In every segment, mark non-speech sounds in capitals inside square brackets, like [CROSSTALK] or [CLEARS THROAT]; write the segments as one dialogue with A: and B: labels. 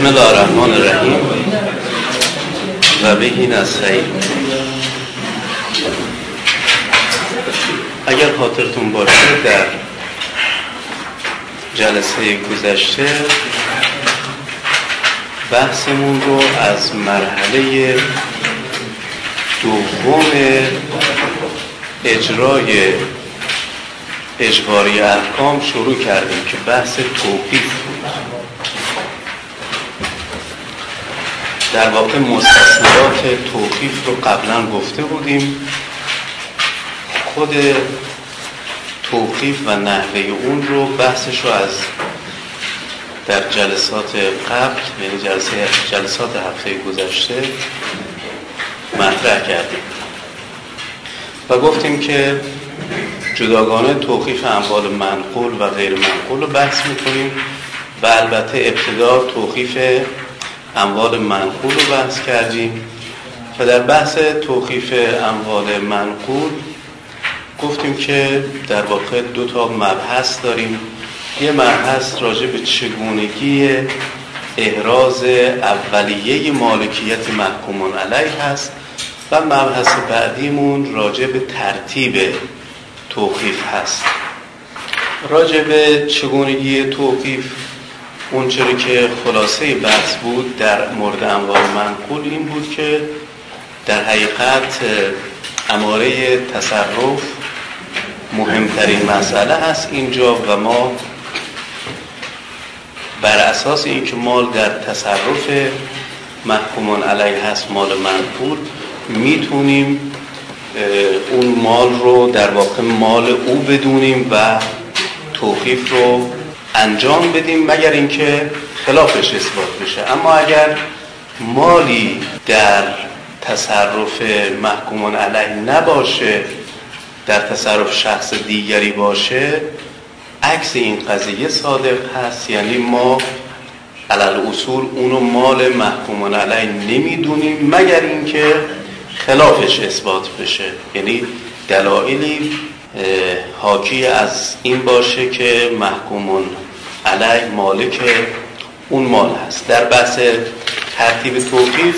A: بسم الله الرحمن الرحیم. و بهی نستعین اگر خاطرتون باشه در جلسه گذشته بحثمون رو از مرحله دوم اجرای اجباری احکام شروع کردیم که بحث توقیف بود در واقع مستثنیات توقیف رو قبلا گفته بودیم خود توقیف و نحوه اون رو بحثش رو از در جلسات قبل یعنی جلسه جلسات هفته گذشته مطرح کردیم و گفتیم که جداگانه توقیف اموال منقول و غیر منقول رو بحث می‌کنیم و البته ابتدا توقیف اموال منقول رو بحث کردیم و در بحث توقیف اموال منقول گفتیم که در واقع دو تا مبحث داریم. یه مبحث راجع به چگونگی احراز اولیه مالکیت محکومون علیه هست و مبحث بعدیمون راجع به ترتیب توقیف هست. راجع به چگونگی توقیف اون چرا که خلاصه بحث بود در مورد اموال منقول این بود که در حقیقت اماره تصرف مهمترین مسئله هست اینجا و ما بر اساس اینکه مال در تصرف محکومان علیه هست مال منقول می‌تونیم اون مال رو در واقع مال او بدونیم و توقیف رو انجام بدیم مگر اینکه خلافش اثبات بشه. اما اگر مالی در تصرف محکومان علیه نباشه در تصرف شخص دیگری باشه عکس این قضیه صادق هست. یعنی ما علل اصول اونو مال محکومان علیه نمی‌دونیم مگر اینکه خلافش اثبات بشه. یعنی دلایلی حاکی از این باشه که محکومون علیه مالک اون مال هست. در بحث ترتیب توقیف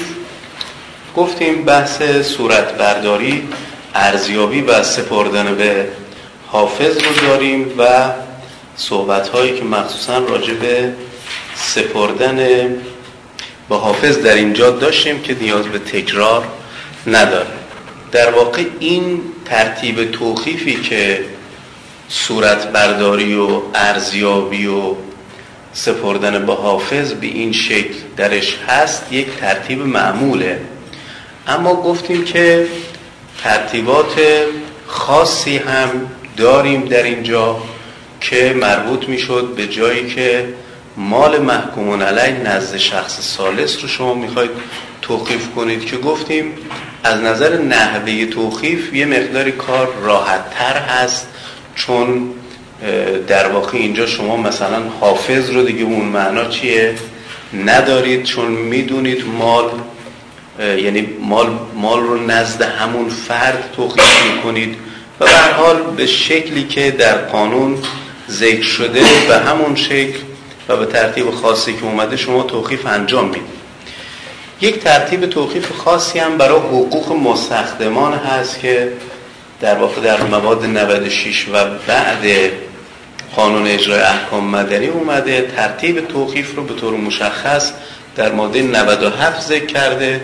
A: گفتیم بحث صورت برداری ارزیابی و سپردن به حافظ رو داریم و صحبت هایی که مخصوصا راجع به سپردن به حافظ در اینجا داشتیم که نیاز به تکرار نداره. در واقع این ترتیب توقیفی که صورت برداری و ارزیابی و سپردن به حافظ به این شکل درش هست یک ترتیب معموله. اما گفتیم که ترتیبات خاصی هم داریم در اینجا که مربوط می‌شد به جایی که مال محکومون علی نزد شخص سالس رو شما می‌خواید توقیف کنید که گفتیم از نظر نحوه توقیف یه مقداری کار راحت تر هست چون در واقع اینجا شما مثلا حافظ رو دیگه اون معنا چیه؟ ندارید چون می‌دونید مال یعنی مال, مال رو نزد همون فرد توقیف می‌کنید و حال به شکلی که در قانون ذکر شده به همون شکل و به ترتیب خاصی که اومده شما توقیف انجام می‌دید. یک ترتیب توقیف خاصی هم برای حقوق مستخدمان هست که در واقع در مواد 96 و بعد قانون اجرای احکام مدنی اومده. ترتیب توقیف رو به طور مشخص در ماده 97 ذکر کرده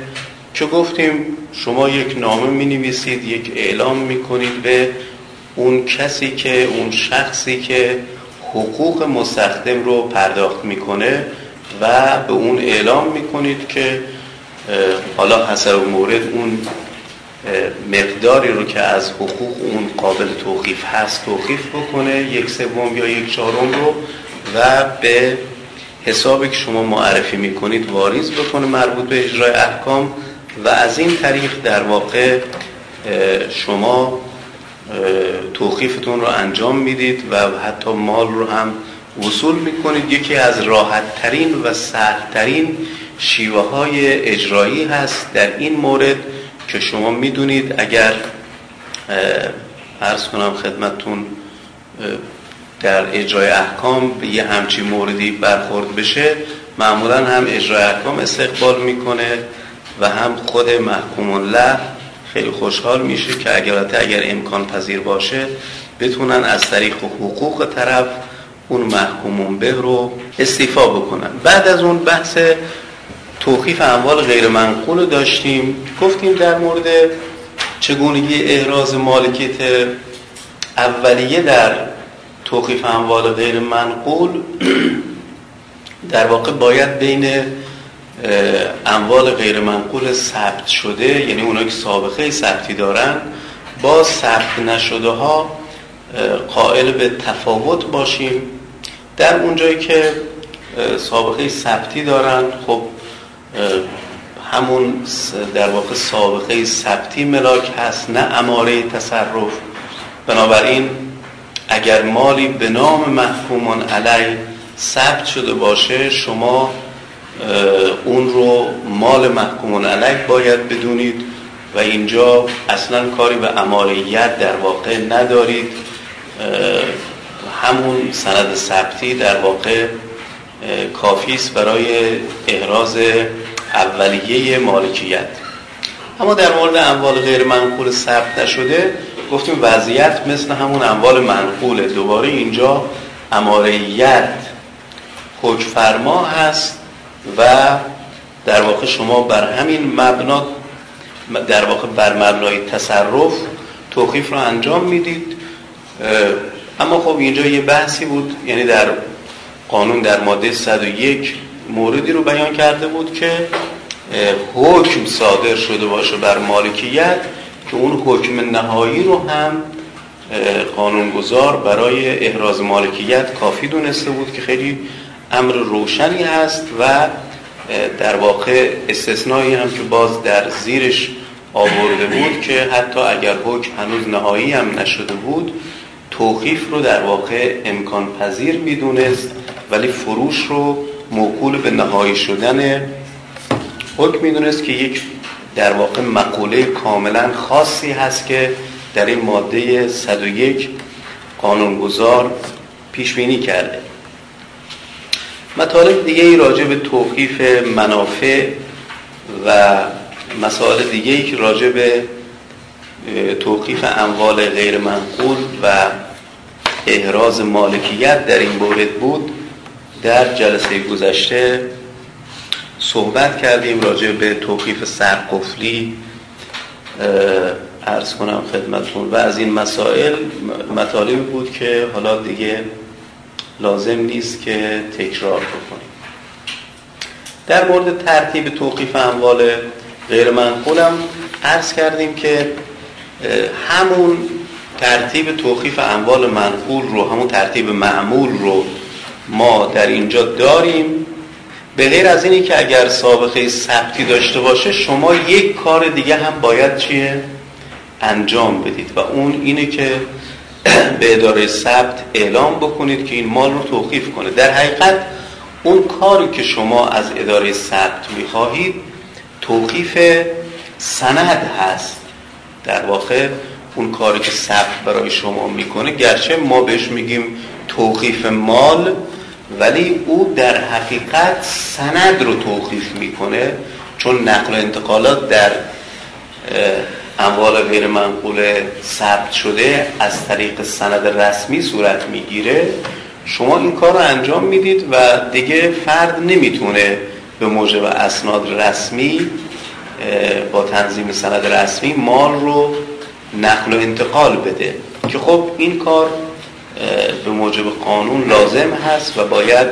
A: که گفتیم شما یک نامه می نویسید یک اعلام می کنید به اون کسی که اون شخصی که حقوق مستخدم رو پرداخت می‌کنه و به اون اعلام می‌کنید که حالا حسب مورد اون مقداری رو که از حقوق اون قابل توقیف هست توقیف بکنه یک سوم یا یک چهارم رو و به حسابی که شما معرفی می‌کنید واریز بکنه مربوط به اجرای احکام و از این طریق در واقع شما توقیفتون رو انجام می‌دید و حتی مال رو هم وصول می‌کنید. یکی از راحت ترین و سهل ترین شیوه های اجرایی هست در این مورد که شما می‌دونید اگر عرض کنم خدمتون در اجرای احکام به یه همچین موردی برخورد بشه معمولا هم اجرای احکام استقبال می‌کنه و هم خود محکوم الله خیلی خوشحال میشه که اگر اگر امکان پذیر باشه بتونن از طریق حقوق طرف اون محکومون به رو استیفا بکنن. بعد از اون بحث توخیف اموال غیر منقول داشتیم. گفتیم در مورد چگونگی احراز مالکیت اولیه در توخیف اموال غیر منقول در واقع باید بین اموال غیر منقول ثبت شده یعنی اونایی که سابقه ثبتی دارن با ثبت نشده ها قائل به تفاوت باشیم. در اونجایی که سابقه ثبتی دارن خب همون در واقع سابقه ثبتی ملاک هست نه اماره تصرف. بنابراین اگر مالی به نام محکومان علی ثبت شده باشه شما اون رو مال محکومان علی باید بدونید و اینجا اصلا کاری به اماریت در واقع ندارید. همون سند ثبتی در واقع کافی است برای احراز اولیه مالکیت. اما در مورد اموال غیر منقول ثبت نشده گفتیم وضعیت مثل همون اموال منقوله. دوباره اینجا اماریت فرما هست و در واقع شما بر همین مبنا در واقع بر مبنای تصرف توقیف رو انجام می‌دید. اما خب اینجا یه بحثی بود یعنی در قانون در ماده 101 موردی رو بیان کرده بود که حکم صادر شده باشه بر مالکیت که اون حکم نهایی رو هم قانونگذار برای احراز مالکیت کافی دونسته بود که خیلی امر روشنی هست و در واقع استثنایی هم که باز در زیرش آورده بود که حتی اگر حکم هنوز نهایی هم نشده بود توخیف رو در واقع امکان پذیر می‌دونست ولی فروش رو موکول به نهایی شدن حکم می‌دونست که یک در واقع مقوله کاملا خاصی هست که در این ماده 101 قانونگذار پیش بینی کرده. مطالب دیگه ای راجع به توقیف منافع و مسائل دیگه ای که راجع به توقیف اموال غیر منقول و احراز مالکیت در این مورد بود در جلسه گذشته صحبت کردیم راجع به توقیف سرقفلی ارز کنم خدمتون و از این مسائل مطالبی بود که حالا دیگه لازم نیست که تکرار بکنیم. در مورد ترتیب توقیف اموال غیر منقولم عرض کردیم که همون ترتیب توقیف اموال منقول رو همون ترتیب معمول رو ما در اینجا داریم. به غیر از اینی که اگر سابقه ثبتی داشته باشه شما یک کار دیگه هم باید چیه؟ انجام بدید. و اون اینه که [CLEARS THROAT] به اداره ثبت اعلام بکنید که این مال رو توقیف کنه. در حقیقت اون کاری که شما از اداره ثبت می‌خواهید توقیف سند هست. در واقع اون کاری که ثبت برای شما می‌کنه گرچه ما بهش میگیم توقیف مال ولی او در حقیقت سند رو توقیف می‌کنه چون نقل و انتقالات در اموال غیر منقول ثبت شده از طریق سند رسمی صورت می‌گیره. شما این کار رو انجام می‌دید و دیگه فرد نمی‌تونه به موجب اسناد رسمی با تنظیم سند رسمی مال رو نقل و انتقال بده. که خب این کار به موجب قانون لازم هست و باید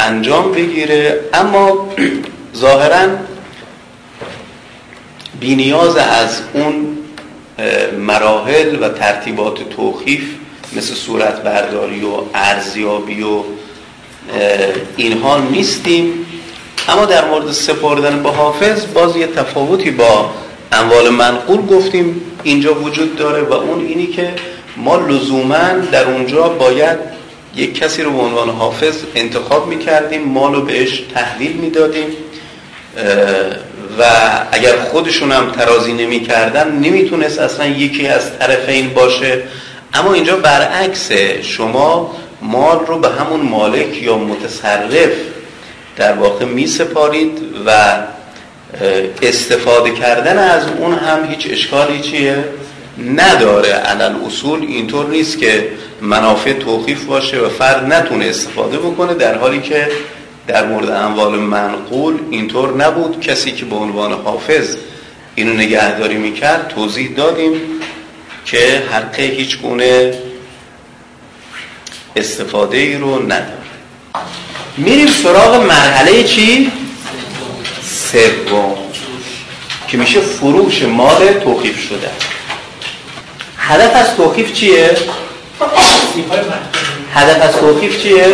A: انجام بگیره. اما ظاهرا بینیاز از اون مراحل و ترتیبات توخیف مثل صورت برداری و ارزیابی و اینها نیستیم. اما در مورد سپردن به حافظ باز یه تفاوتی با اموال منقول گفتیم. اینجا وجود داره و اون اینی که ما لزوما در اونجا باید یک کسی رو به عنوان حافظ انتخاب می‌کردیم مال رو بهش تحویل می‌دادیم و اگر خودشون هم ترازی نمی‌کردن نمی‌تونست اصلا یکی از طرفین باشه. اما اینجا برعکسه شما مال رو به همون مالک یا متصرف در واقع می سپارید و استفاده کردن از اون هم هیچ اشکالی چیه؟ نداره. علل اصول اینطور نیست که منافع توقیف باشه و فرد نتونه استفاده بکنه در حالی که در مورد اموال منقول اینطور نبود. کسی که به عنوان حافظ اینو نگهداری می‌کرد توضیح دادیم که حقه هیچ گونه استفاده ای رو نداره. میریم سراغ مرحله چی؟ سوم که میشه فروش مال توقیف شده. هدف از توقیف چیه؟ هدف از توقیف چیه؟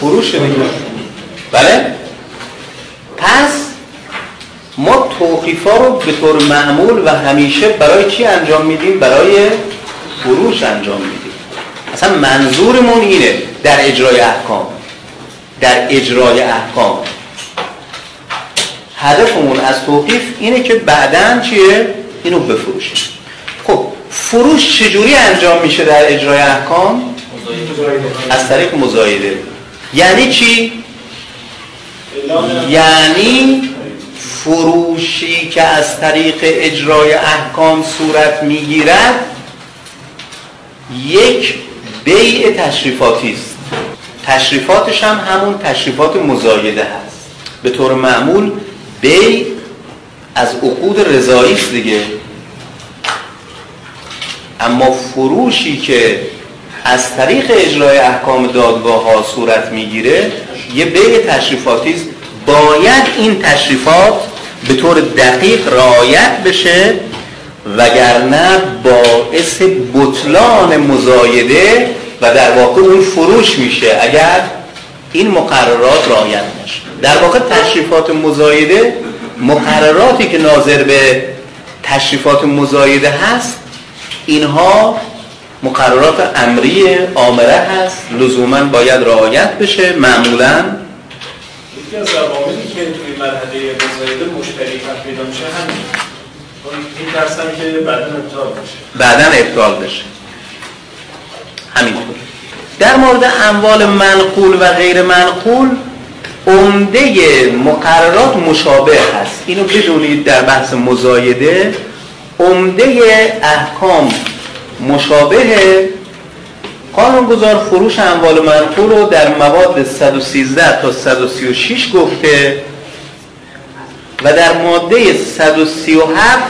A: فروش دیگه بله؟ پس ما توقیفا رو به طور معمول و همیشه برای چی انجام میدیم؟ برای فروش انجام میدیم اصلا منظورمون اینه در اجرای احکام در اجرای احکام هدفمون از توقیف اینه که بعدا چیه؟ اینو بفروشیم فروش چجوری انجام میشه در اجرای احکام؟ از طریق مزایده یعنی چی؟ یعنی فروشی که از طریق اجرای احکام صورت می‌گیرد یک بیع تشریفاتی است تشریفاتش هم همون تشریفات مزایده هست به طور معمول بی از عقود رضایی دیگه اما فروشی که از طریق اجرای احکام دادگاه ها صورت می‌گیره یه بیع تشریفاتی است. باید این تشریفات به طور دقیق رعایت بشه وگرنه باعث بطلان مزایده و در واقع اون فروش میشه اگر این مقررات رعایت نشه. در واقع تشریفات مزایده مقرراتی که ناظر به تشریفات مزایده هست اینها مقررات امری آمره هست. لزوما باید رعایت بشه. معمولا
B: یکی از عواملی که توی مرحله مزایده مشتری پیدا میشه همین. این ترسم که بعدا ابطال بشه.
A: بعدا ابطال بشه. همینطور در مورد اموال منقول و غیر منقول عمده مقررات مشابه هست. اینو بدونید در بحث مزایده. عمده احکام مشابه قانونگذار فروش اموال منقول رو در مواد 113 تا 136 گفته و در ماده 137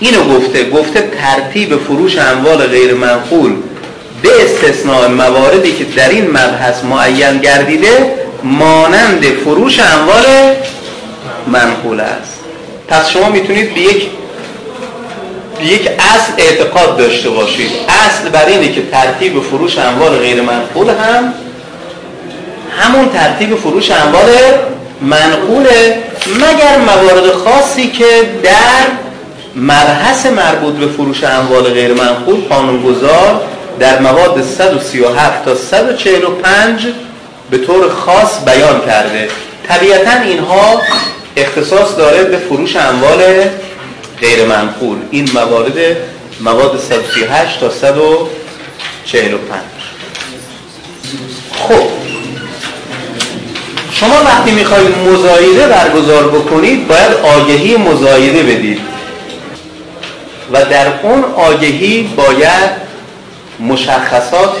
A: اینو گفته گفته ترتیب فروش اموال غیر منقول به استثناء مواردی که در این مبحث معین گردیده مانند فروش اموال منقول است. پس شما می‌تونید به یک یک اصل اعتقاد داشته باشید. اصل بر اینه که ترتیب فروش اموال غیر منقول هم همون ترتیب فروش اموال منقوله مگر موارد خاصی که در مبحث مربوط به فروش اموال غیر منقول قانونگذار در مواد 137 تا 145 به طور خاص بیان کرده. طبیعتا اینها اختصاص داره به فروش اموال غیر منقول. این موارد مواد 138 تا 145 خب. شما وقتی می‌خواید مزایده برگزار بکنید باید آگهی مزایده بدید. و در اون آگهی باید مشخصات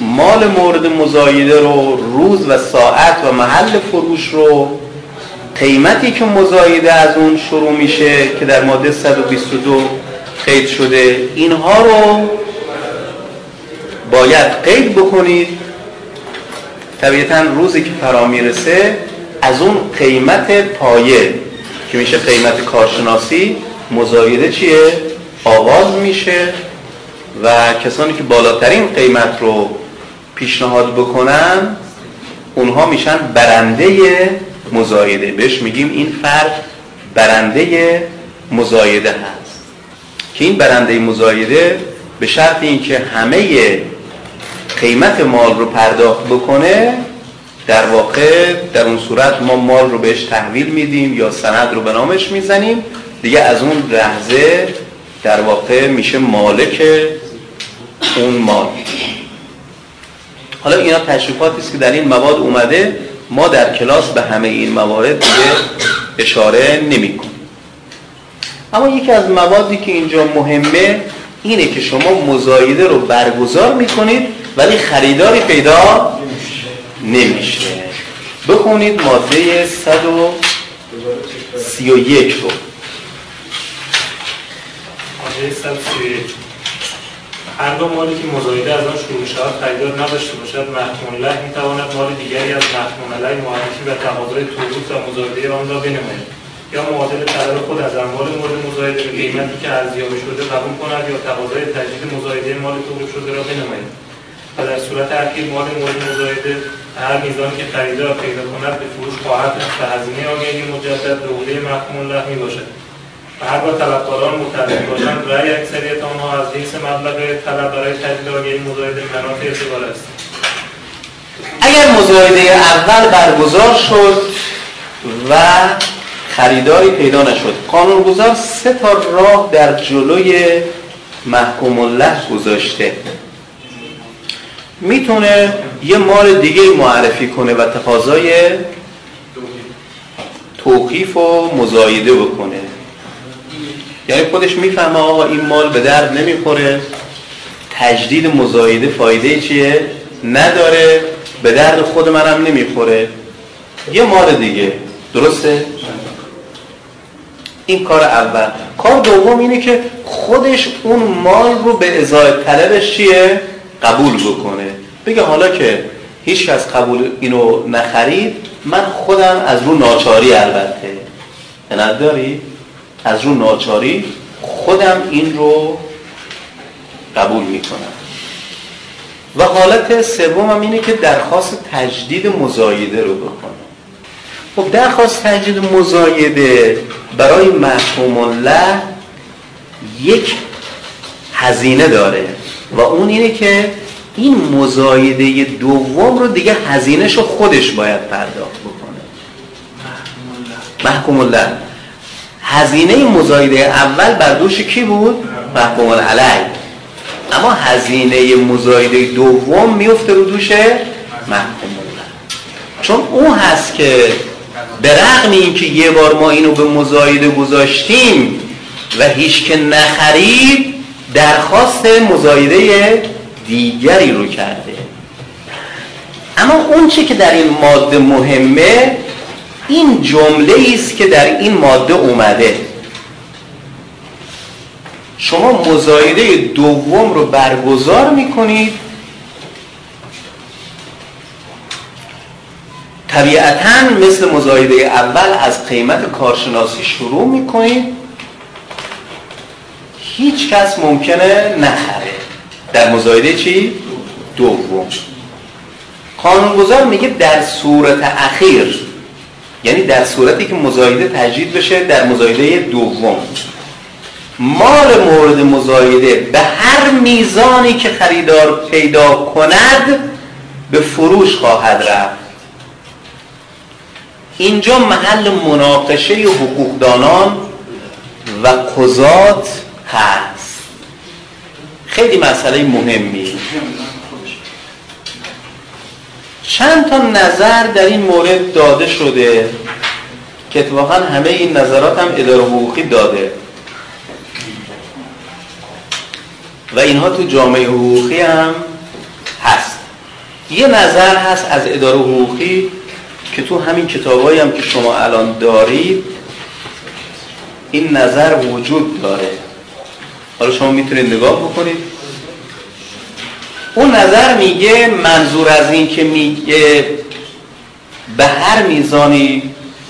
A: مال مورد مزایده رو روز و ساعت و محل فروش رو قیمتی که مزایده از اون شروع میشه که در ماده 122 قید شده اینها رو باید قید بکنید طبیعتا روزی که فرا می‌رسه از اون قیمت پایه که میشه قیمت کارشناسی مزایده چیه؟ آغاز میشه و کسانی که بالاترین قیمت رو پیشنهاد بکنن اونها میشن برنده مزایده. بهش میگیم این فرد برنده مزایده هست. که این برنده مزایده به شرط اینکه همه قیمت مال رو پرداخت بکنه در واقع در اون صورت ما مال رو بهش تحویل میدیم یا سند رو به نامش می‌زنیم. دیگه از اون لحظه در واقع میشه مالک اون مال. حالا اینا تشریفاتی است که در این مواد اومده. ما در کلاس به همه این موارد دیگه اشاره نمی کنیم اما یکی از موادی که اینجا مهمه اینه که شما مزایده رو برگزار می‌کنید ولی خریداری پیدا نمیشه. بخونید ماده 131 رو.
B: ماده 131 هر دو مالی که مزایده از آن شروع شود خریدار نداشته باشد. محکوم له می‌تواند مال دیگری از محکوم علیه معرفی و تقاضای توروس و مزایده آن را بنماید. یا معادل طلب خود از اموال مورد مزایده به قیمتی که ارزیابی شده قبول کند یا تقاضای تجدید مزایده مال توروس شده را بنماید. و در صورت اخیر مال مورد مزایده هر میزانی که خریدار پیدا کند به فروش خواهد و هزینه آگهی مجدد به عهده محکوم له می‌باشد. و هر بار طلبکاران متعلق باشند رأی اکثریت آنها از حیث مبلغ طلب برای تجدید آگهی مزایده منافع اعتبار است.
A: اگر مزایده اول برگزار شد و خریداری پیدا نشد قانونگذار سه تا راه در جلوی محکوم الله گذاشته. می‌تونه یه مال دیگه معرفی کنه و تقاضای توقیف و مزایده بکنه. یعنی خودش می‌فهمه آقا این مال به درد نمی‌خوره. تجدید مزایده فایده چیه؟ نداره. به درد خود منم نمی‌خوره. یه مال دیگه. درسته؟ این کار اول. کار دوم اینه که خودش اون مال رو به ازای طلبش چیه؟ قبول بکنه. بگه حالا که هیچ کس قبول اینو نخرید من خودم از رو ناچاری البته. نداری؟ از رو ناچاری خودم این رو قبول می‌کنم. و حالت سوم اینه که درخواست تجدید مزایده رو بکنم. خب درخواست تجدید مزایده برای محکوم الله یک هزینه داره و اون اینه که این مزایده دوم رو دیگه هزینهش رو خودش باید پرداخت بکنه. محکوم الله. هزینه مزایده اول بر دوش کی بود؟ محکوم علی اما هزینه مزایده دوم میفته رو دوش محکوم چون اون هست که به رغم اینکه یه بار ما اینو به مزایده گذاشتیم و هیچ که نخرید درخواست مزایده دیگری رو کرده. اما اون چی که در این ماده مهمه این جمله است که در این ماده اومده. شما مزایده دوم رو برگزار می‌کنید. طبیعتا مثل مزایده اول از قیمت کارشناسی شروع می‌کنید. هیچ کس ممکنه نخره. در مزایده چی؟ دوم. قانونگذار میگه در صورت اخیر یعنی در صورتی که مزایده تجدید بشه در مزایده دوم. مال مورد مزایده به هر میزانی که خریدار پیدا کند به فروش خواهد رفت. اینجا محل مناقشه حقوقدانان و قضات هست. خیلی مسئله مهمی. چند تا نظر در این مورد داده شده که اتفاقا همه این نظرات هم اداره حقوقی داده. و اینها تو جامعه حقوقی هم هست. یه نظر هست از اداره حقوقی که تو همین کتابایی هم که شما الان دارید این نظر وجود داره. حالا شما می‌تونید نگاه بکنید. اون نظر میگه منظور از این که میگه به هر میزانی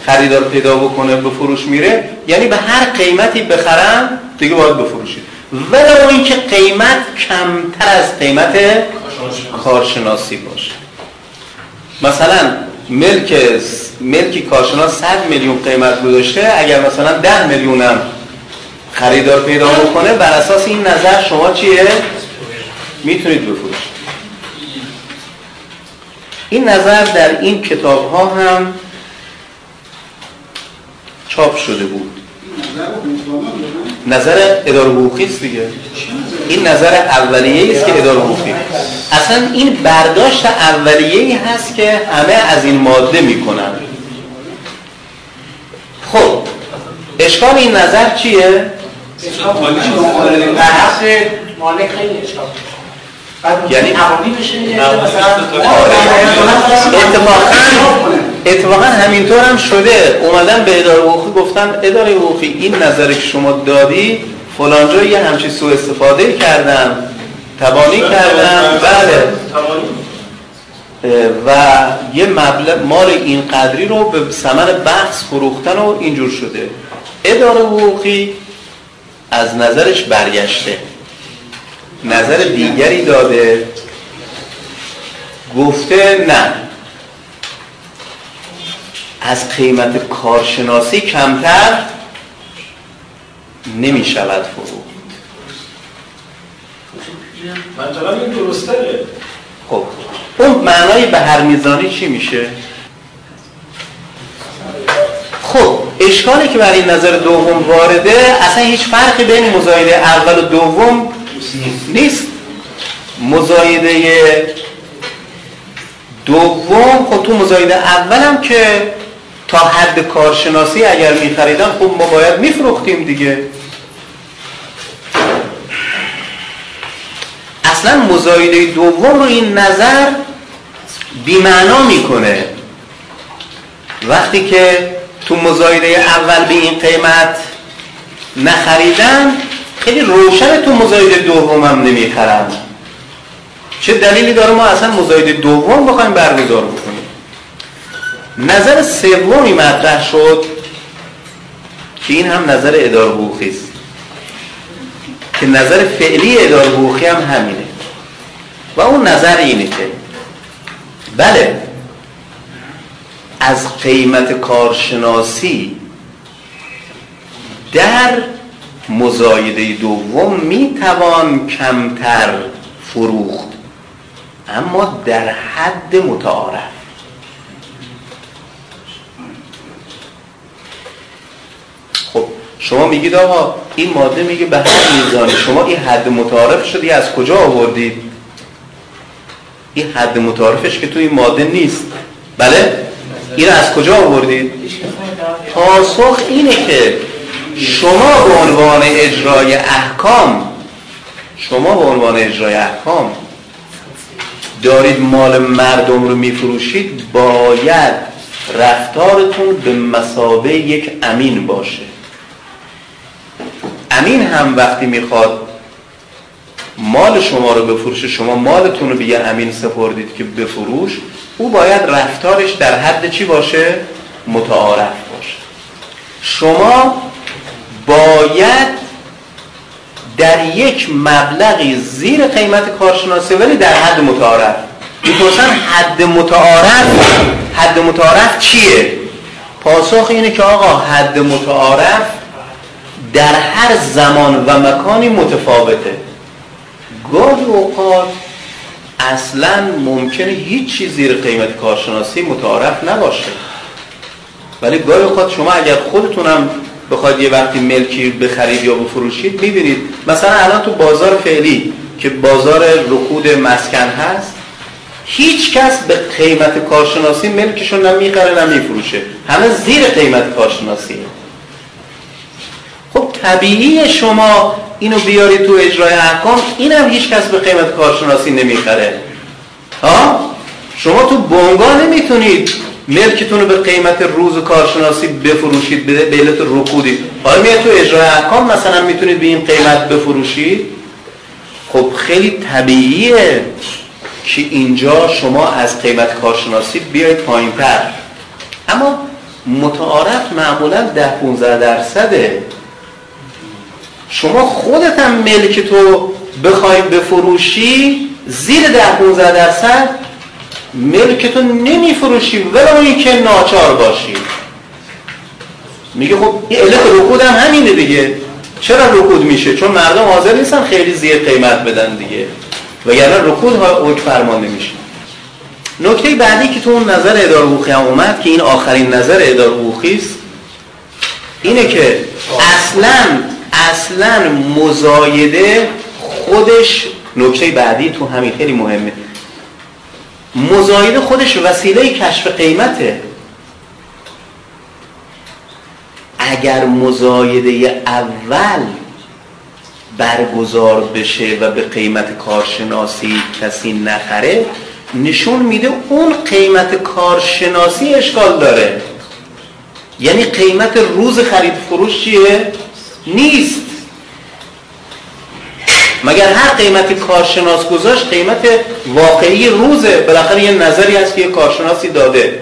A: خریدار پیدا بکنه به فروش میره یعنی به هر قیمتی بخرم دیگه باید بفروشید ولو اینکه قیمت کمتر از قیمت کارشناسی باشه. مثلا ملک ملکی کارشناس 100 میلیون قیمت گذاشته اگر مثلا 10 میلیون هم خریدار پیدا بکنه بر اساس این نظر شما چیه؟ می‌تونید بفروشید. این نظر در این کتاب ها هم چاپ شده بود. نظر اداره حقوقی است دیگه. این نظر اولیه است که اداره حقوقی اصلا این برداشت اولیه ای هست که همه از این ماده می‌کنن. خب اشکال این نظر چیه؟
C: مالک خیلی اشکال
A: یعنی اتفاقا اتفاقا هم شده. اومدن به اداره حقوقی گفتن اداره حقوقی این نظر که شما دادی فلانجا یه همچی سوء استفاده کردن تبانی کردن. بله و یه مبلغ مال این قدری رو به ثمن بحث فروختن و اینجور شده. اداره حقوقی از نظرش برگشته. نظر دیگری داده. گفته نه. از قیمت کارشناسی کمتر نمی شود فروخت
D: منطقه این درسته.
A: خب. اون معنای به هر میزانی چی میشه؟ خب اشکالی که برای نظر دوم وارده اصلا هیچ فرقی بین مزایده اول و دوم نیست. مزایده دوم خب تو مزایده اولم که تا حد کارشناسی اگر میخریدن خب ما باید میفروختیم دیگه. اصلا مزایده دوم رو این نظر بیمعنا می‌کنه. وقتی که تو مزایده اول به این قیمت نخریدن خیلی روشن تو مزایده دوم هم نمی‌خرن چه دلیلی داره ما اصلا مزایده دوم بخوایم برگزار بکنیم؟ نظر سومی مطرح شد که این هم نظر اداره حقوقی است. که نظر فعلی اداره حقوقی هم همینه. و اون نظر اینه که بله از قیمت کارشناسی در مزایده دوم می‌توان کمتر فروخت. اما در حد متعارف. خب شما میگید آقا این ماده میگه به هر میزانی. شما این حد متعارف شدی از کجا آوردید؟ این حد متعارفش که تو این ماده نیست. بله؟ این از کجا آوردید؟ پاسخ اینه که شما به عنوان اجرای احکام شما به عنوان اجرای احکام دارید مال مردم رو میفروشید باید رفتارتون به مسابه یک امین باشه امین هم وقتی می‌خواد مال شما رو بفروشه شما مالتون رو به امین سپردید که بفروش او باید رفتارش در حد چی باشه؟ متعارف باشه شما باید در یک مبلغی زیر قیمت کارشناسی ولی در حد متعارف. می‌پرسن حد متعارف حد متعارف چیه؟ پاسخ اینه که آقا حد متعارف در هر زمان و مکانی متفاوته. گاهی اوقات اصلا ممکنه هیچ چیز زیر قیمت کارشناسی متعارف نباشه. ولی گاهی اوقات شما اگر خودتونم بخواید یه وقتی ملکی بخرید یا بفروشید می‌بینید. مثلا الان تو بازار فعلی که بازار رکود مسکن هست هیچ کس به قیمت کارشناسی ملکشون نمی‌خره نمیفروشه همه زیر قیمت کارشناسی. خب طبیعی شما اینو بیارید تو اجرای احکام اینم هیچ کس به قیمت کارشناسی نمی‌خره. ها؟ شما تو بونگا نمی‌تونید ملکتون رو به قیمت روز کارشناسی بفروشید به علت رکودی. حالا میاد تو اجرای احکام مثلا می‌تونید به این قیمت بفروشید؟ خب خیلی طبیعیه که اینجا شما از قیمت کارشناسی بیاید پایین تر. اما متعارف معمولا ده 15 درصده. شما خودت هم ملک تو بخوای بفروشی زیر ده 15 درصد ملکتو نمیفروشی ولی که ناچار باشی. میگه خب این علت رکود هم همینه دیگه. چرا رکود میشه؟ چون مردم حاضر نیستن خیلی زیر قیمت بدن دیگه. وگرنه رکود حکم فرمان نمیشه نکته بعدی که تو اون نظر اداره حقوقی هم اومد که این آخرین نظر اداره حقوقی است اینه که اصلا اصلا مزایده خودش نکته بعدی تو همین خیلی مهمه. مزایده خودش وسیله کشف قیمته. اگر مزایده اول برگزار بشه و به قیمت کارشناسی کسی نخره نشون میده اون قیمت کارشناسی اشکال داره. یعنی قیمت روز خرید فروش چیه؟ نیست. مگر هر قیمتی کارشناس گذاشت قیمت واقعی روزه بالاخره یه نظری هست که یه کارشناسی داده.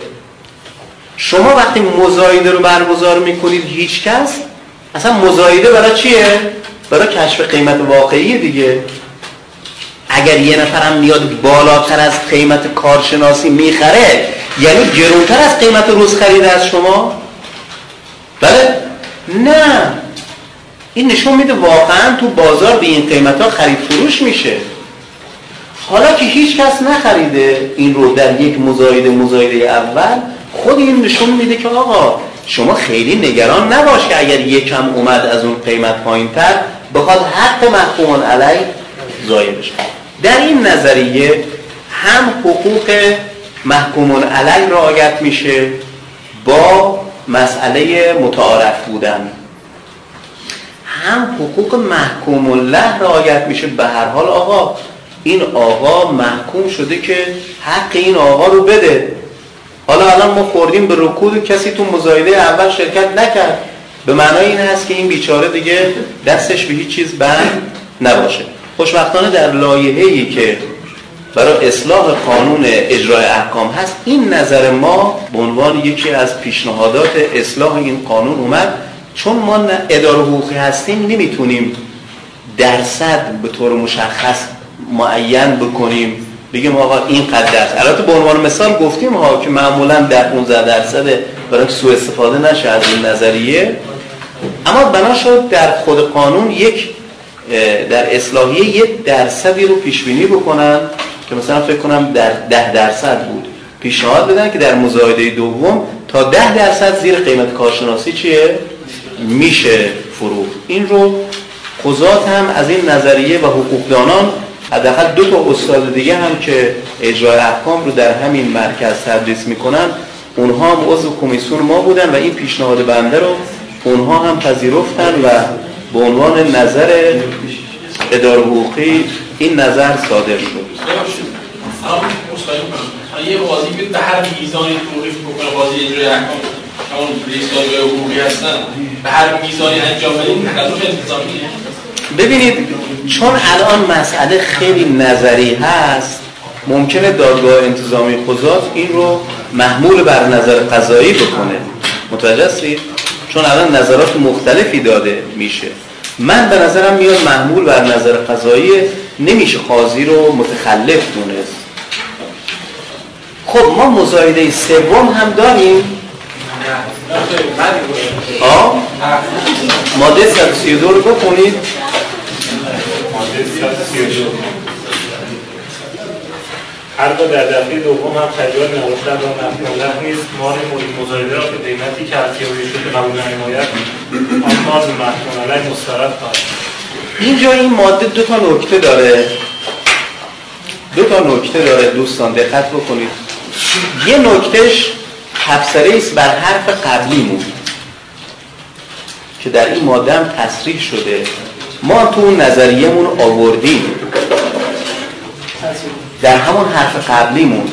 A: شما وقتی مزایده رو برگزار می‌کنید هیچ کس؟ اصلا مزایده برای چیه؟ برای کشف قیمت واقعی دیگه. اگر یه نفرم میاد بالاتر از قیمت کارشناسی می‌خره یعنی گرونتر از قیمت روز خریده از شما؟ بله؟ نه. این نشون میده واقعا تو بازار به این قیمت ها خرید فروش میشه. حالا که هیچ کس نخریده این رو در یک مزایده مزایده اول خود این نشون میده که آقا شما خیلی نگران نباش که اگر یکم اومد از اون قیمت پایین تر بخواد حق محکوم علی ضایع بشه. در این نظریه هم حقوق محکومون علی رعایت میشه با مسئله متعارف بودن. هم حقوق محکوم الله رعایت میشه. به هر حال آقا این آقا محکوم شده که حق این آقا رو بده. حالا الان ما خوردیم به رکود کسی تو مزایده اول شرکت نکرد. به معنای این هست که این بیچاره دیگه دستش به هیچ چیز بند نباشه. خوشبختانه در لایحه‌ای که برای اصلاح قانون اجرای احکام هست این نظر ما به عنوان یکی از پیشنهادات اصلاح این قانون اومد. چون ما اداره حقوقی هستیم نمی‌تونیم درصد به طور مشخص معین بکنیم. بگیم آقا این قدر درصد. البته به عنوان مثال گفتیم ها که معمولا در 15 درصد برای سوء استفاده نشه از این نظریه. اما بنا شد در خود قانون یک در اصلاحیه یک درصدی رو پیش بینی بکنن که مثلا فکر کنم در ده درصد بود. پیشنهاد بدن که در مزایده دوم تا ده درصد زیر قیمت کارشناسی چیه؟ میشه فروخت. این رو قضات هم از این نظریه و حقوقدانان حداقل دو تا استاد دیگه هم که اجرای احکام رو در همین مرکز تدریس می‌کنن اونها هم عضو کمیسیون ما بودن و این پیشنهاد بنده رو اونها هم پذیرفتن و به عنوان نظر اداره حقوقی این نظر صادر شد.
D: یه قاضی به هر میزانی توقیف بکنه قاضی اجرای احکام. همون دادگاه حقوقی هستن. به هر میزانی انجام بدیم
A: ببینید چون الان مسئله خیلی نظری هست ممکنه دادگاه انتظامی قضات این رو محمول بر نظر قضایی بکنه. متوجه هستید؟ چون الان نظرات مختلفی داده میشه. من به نظرم میاد محمول بر نظر قضایی نمیشه قاضی رو متخلف دونست. خب ما مزایده سوم هم داریم. آه؟ ماده 132 رو بخونید.
B: ماده 132 هر دو در دفعه دوم هم تجار نوشتن و مفهوله نیست. مال مورد مزایده را به قیمتی که ارتیابی شده قبول نماید آن مال محکوم علیه مسترد خواهد
A: اینجا این ماده دو تا نکته داره. دو تا نکته داره دوستان دقت بکنید. یه نکتهش تفسره است بر حرف قبلیمون که در این ماده هم تصریح شده. ما تو اون نظریهمون آوردیم. در همون حرف قبلیمون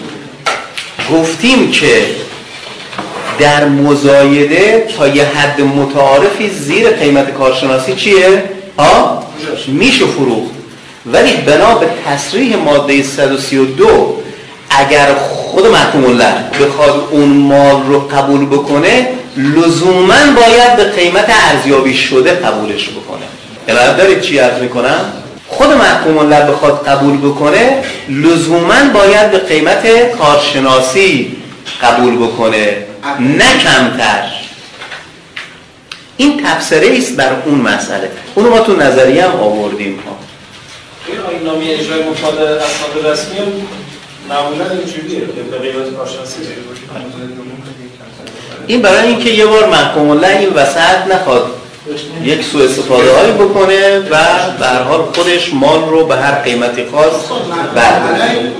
A: گفتیم که در مزایده تا یه حد متعارفی زیر قیمت کارشناسی چیه؟ ها؟ میشه فروخت. ولی بنا به تصریح ماده 132 اگر خود محکوم الله بخواد اون مال رو قبول بکنه لزوما باید به قیمت ارزیابی شده قبولش بکنه. الان دارید چی عرض می‌کنم؟ خود محکوم الله بخواد قبول بکنه لزوما باید به قیمت کارشناسی قبول بکنه نه کمتر. این تفسیره است بر اون مسئله. اونو ما تو نظریه هم آوردیم.
D: این آیین نامی اجرای مفاد اسناد رسمی
A: این برای اینکه یه بار محکوم الله این وسط نخواد یک سوء استفاده هایی بکنه و به حال خودش مال رو به هر قیمتی خاص برداره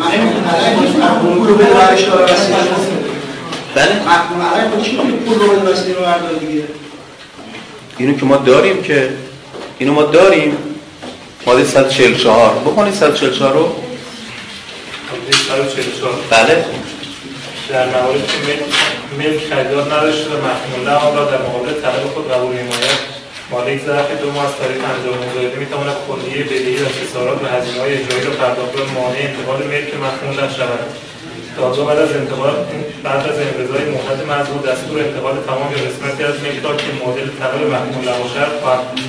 A: بله. اینو که ما داریم که اینو ما داریم ماده 144 بخونید 144 رو.
B: 144
A: بله
B: در مواردی که ملک- خریدار نداشته و محموله آن را در مقابل طلب خود قبول نماید مالک ظرف دو ماه از طریق انجام مزایده می‌تواند کلیه بدهی و خسارات و هزینه‌های اجرایی را پرداخت و مانع انتقال ملک محموله شود تازه بعد از انتقال بعد از امضای مهلت مزبور دستور انتقال تمام یا قسمتی از ملک را که مدل طلب محمول باشد خواهد بود.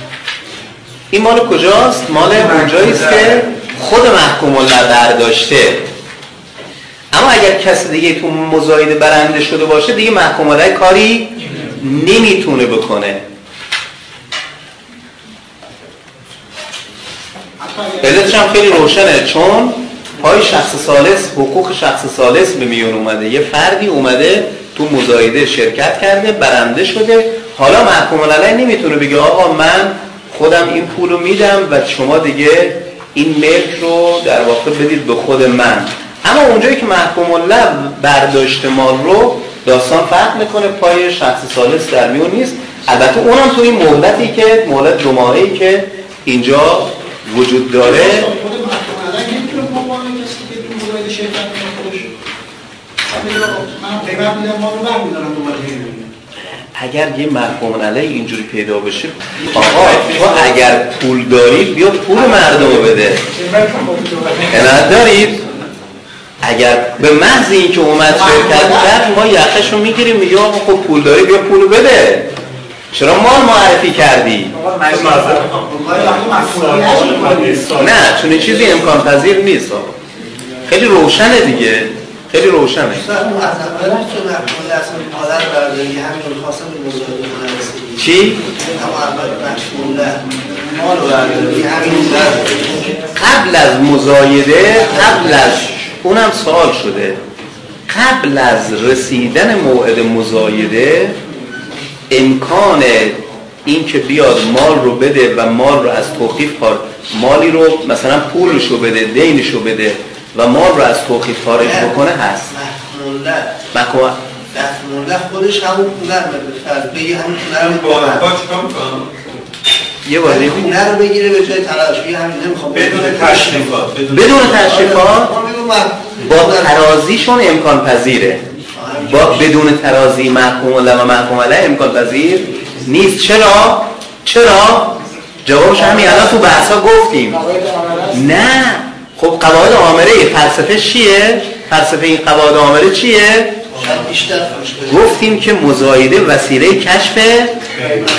A: این مال کجاست؟ مال اونجایی است که خود محکوم الله برداشته اما اگر کسی دیگه تو مزایده برنده شده باشه دیگه محکوم الله کاری نمی‌تونه بکنه. علتش هم خیلی روشنه چون پای شخص سالس حقوق شخص سالس به میون اومده. یه فردی اومده تو مزایده شرکت کرده برنده شده. حالا محکوم علیه نمی‌تونه بگه آقا من خودم این پول رو میدم و شما دیگه این ملک رو در واقع بدید به خود من. اما اونجایی که محکوم الله برداشت مال رو داستان فرق می‌کنه پای شخص سالس در میون نیست. البته اونم تو این مهلتی که مهلت دو ماهه‌ای که اینجا وجود داره. اگر یه محکوم علیه اینجوری پیدا بشه آقا تو اگر پول دارید بیا پول مردم رو بده. عنایت دارید؟ اگر به محض اینکه اومد شرکت کرد ما یخش رو می‌گیریم میگه آقا خب پول داری بیا پول رو بده. چرا مال معرفی کردی؟ نه چون چیزی امکان پذیر نیست آقا. خیلی روشنه دیگه. خیلی روشنه. چی؟ قبل از مزایده قبل از اونم سوال شده. قبل از رسیدن موعد مزایده امکان این که بیاد مال رو بده و مال رو از توقیف خارج مالی رو مثلا پولش رو بده دینش رو بده و مال رو از توقیف خارج بکنه هست. مکو
E: دستمونده خودش همون به فرض بگی همون پونه رو
F: با
E: بگیره.
F: با چیکار می‌کنم
A: یه بار دیگه.
E: پونه رو بگیره به جای تلاش بگی همین نمی‌خوام
F: بدون تشریفات بدون
A: بدون تشریفات.
E: من-
A: با ترازیشون امکان پذیره. با بدون ترازی محکوم الله و محکوم علیه امکان پذیر نیست. چرا؟ چرا؟ جوابش همین. الان تو بحثا گفتیم. نه. خب قواعد عامره فلسفه چیه؟ فلسفه این قواعد عامره چیه؟ گفتیم که مزایده وسیله کشف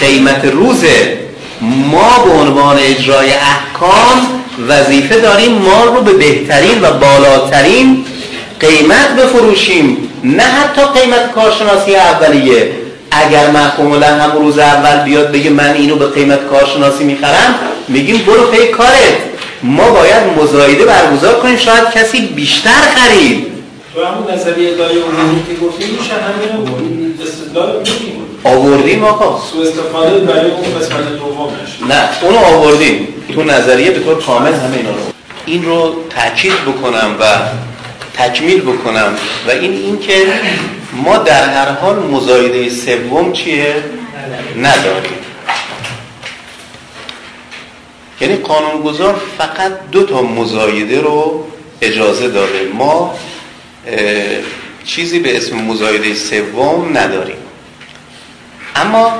A: قیمت روزه. ما به عنوان اجرای احکام وظیفه داریم مال رو به بهترین و بالاترین قیمت بفروشیم. نه حتی قیمت کارشناسی اولیه. اگر محکوم هم روز اول بیاد بگه من اینو به قیمت کارشناسی می‌خرم میگیم برو پی کارت. ما باید مزایده برگزار کنیم شاید کسی بیشتر خرید.
D: تو همون نظریه عمومی که گفتیم میشه همین استدلال
A: آوردیم آقا.
D: سوء استفاده برای اون قسمت دومش.
A: نه اونو آوردیم. تو نظریه به طور کامل همه اینا رو. این رو تاکید بکنم و تکمیل بکنم و این این که ما در هر حال مزایده سوم چیه؟ نداریم. یعنی قانونگذار فقط دو تا مزایده رو اجازه داره ما چیزی به اسم مزایده سوم نداریم. اما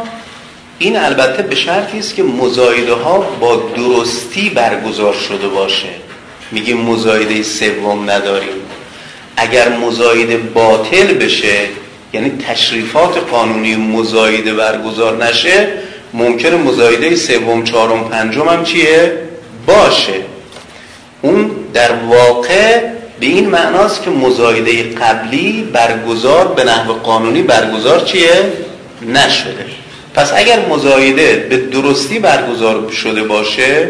A: این البته به شرطی است که مزایده ها با درستی برگزار شده باشه. میگیم مزایده سوم نداریم. اگر مزایده باطل بشه یعنی تشریفات قانونی مزایده برگزار نشه ممکنه مزایده سوم چهارم پنجم هم چیه؟ باشه. اون در واقع به این معناست که مزایده قبلی برگزار به نحو قانونی برگزار چیه؟ نشده. پس اگر مزایده به درستی برگزار شده باشه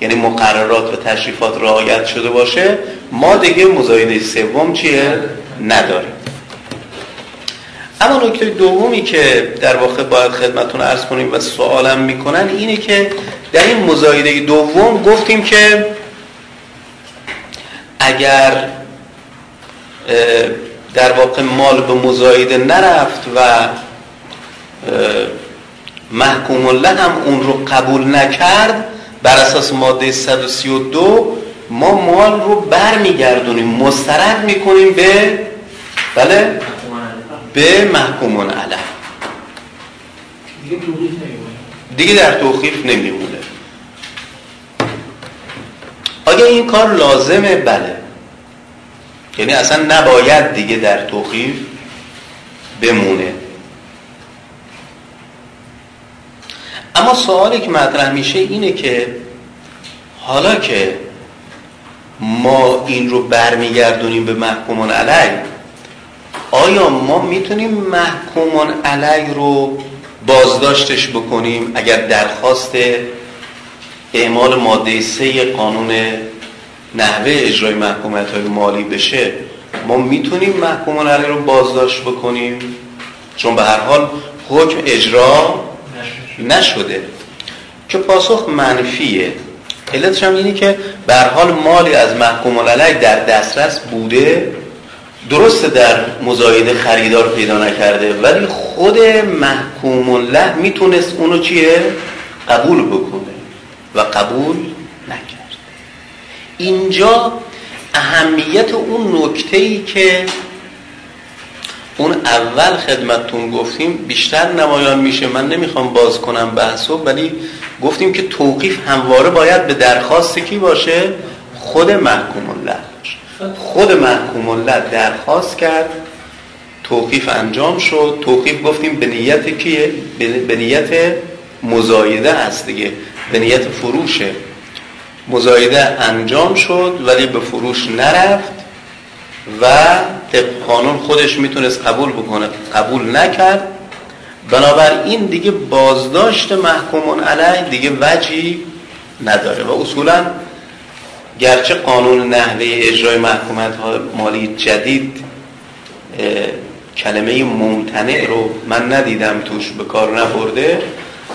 A: یعنی مقررات و تشریفات رعایت شده باشه ما دیگه مزایده سوم چیه؟ نداریم. اما نکته دومی که در واقع باید خدمتون ارز کنیم و سوالم می‌کنن اینه که در این مزایده دوم گفتیم که اگر در واقع مال به مزایده نرفت و محکوم الله هم اون رو قبول نکرد بر اساس ماده 132 ما مال رو برمیگردونیم مسترد می‌کنیم به بله؟ به محکومون علیه دیگه در توقیف نمیمونه. آیا این کار لازمه بله. یعنی اصلا نباید دیگه در توقیف بمونه. اما سوالی که مطرح میشه اینه که حالا که ما این رو برمیگردونیم به محکومون علی آیا ما می‌تونیم محکومون علی رو بازداشتش بکنیم اگر درخواست اعمال ماده سه قانون نحوه اجرای محکومت های مالی بشه ما می‌تونیم محکومون علی رو بازداشت بکنیم؟ چون به هر حال حکم اجرا نشده. که پاسخ منفیه. علتش هم اینه که به حال مالی از محکوم علی در دسترس بوده درسته در مزایده خریدار پیدا نکرده ولی خود محکوم له می‌تونست اونو چیه؟ قبول بکنه و قبول نکرد. اینجا اهمیت اون نکته ای که اون اول خدمتتون گفتیم بیشتر نمایان میشه. من نمی‌خوام باز کنم بحثو ولی گفتیم که توقیف همواره باید به درخواست کی باشه؟ خود محکوم الله خود محکوم الله درخواست کرد توقیف انجام شد. توقیف گفتیم به نیت کیه؟ به نیت مزایده هست دیگه. به نیت فروشه. مزایده انجام شد ولی به فروش نرفت. و طبق قانون خودش می‌تونست قبول بکنه. قبول نکرد. بنابراین دیگه بازداشت محکومون علی دیگه وجی نداره و اصولا گرچه قانون نحوه اجرای محکومت مالی جدید کلمه ممتنع رو من ندیدم توش به کار نبرده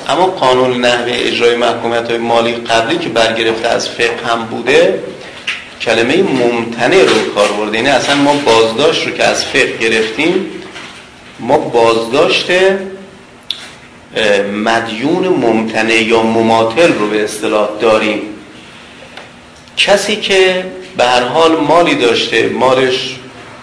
A: اما قانون نحوه اجرای محکومت مالی قبلی که برگرفته از فقه هم بوده کلمه ممتنع رو کار برده. یعنی اصلا ما بازداشت رو که از فقه گرفتیم ما بازداشت مدیون ممتنع یا مماثل رو به اصطلاح داریم. کسی که به هر حال مالی داشته مالش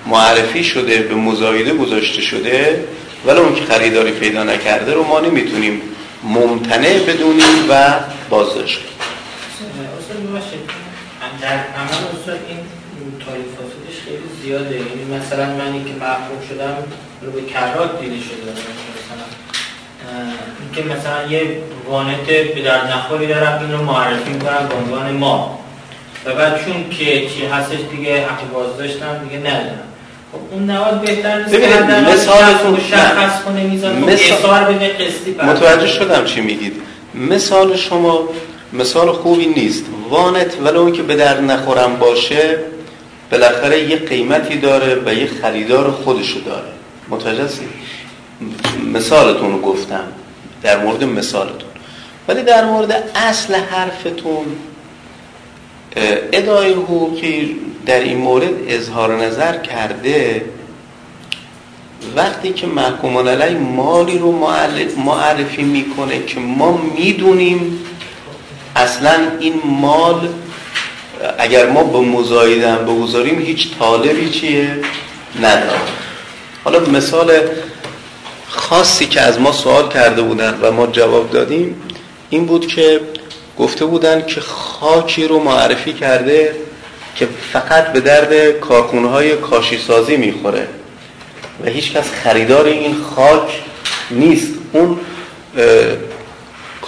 A: معرفی شده به مزایده گذاشته شده ولی اون که خریداری پیدا نکرده رو ما نمی‌تونیم ممتنع بدونیم و بازداشت
C: در عمل استاد این تاریفاتش خیلی زیاده. یعنی مثلا من که محکوم شدم رو به کرات دیده شده. مثلا اینکه مثلا یه وانت به در نخوری دارم این رو معرفی می‌کنم به عنوان ما. و بعد چون که چی هستش دیگه حق بازداشتم دیگه ندارم. خب اون نواد بهتر نیست
A: ببینید مثالتون
C: مشخص کنه میزان مثال بده قسطی
A: متوجه شدم چی میگید. مثال شما مثال خوبی نیست. وانت ولو اون که به در نخورم باشه بالاخره یه قیمتی داره و یه خریدار خودشو داره. متوجه مثالتون رو گفتم. در مورد مثالتون. ولی در مورد اصل حرفتون ادای حقوقی در این مورد اظهار نظر کرده وقتی که محکومان علی مالی رو معرفی می‌کنه که ما می‌دونیم اصلا این مال اگر ما به مزایدن بگذاریم هیچ طالبی چیه؟ نداره. حالا مثال خاصی که از ما سوال کرده بودن و ما جواب دادیم این بود که گفته بودن که خاکی رو معرفی کرده که فقط به درد کارخونه های کاشی سازی می‌خوره. و هیچ کس خریدار این خاک نیست. اون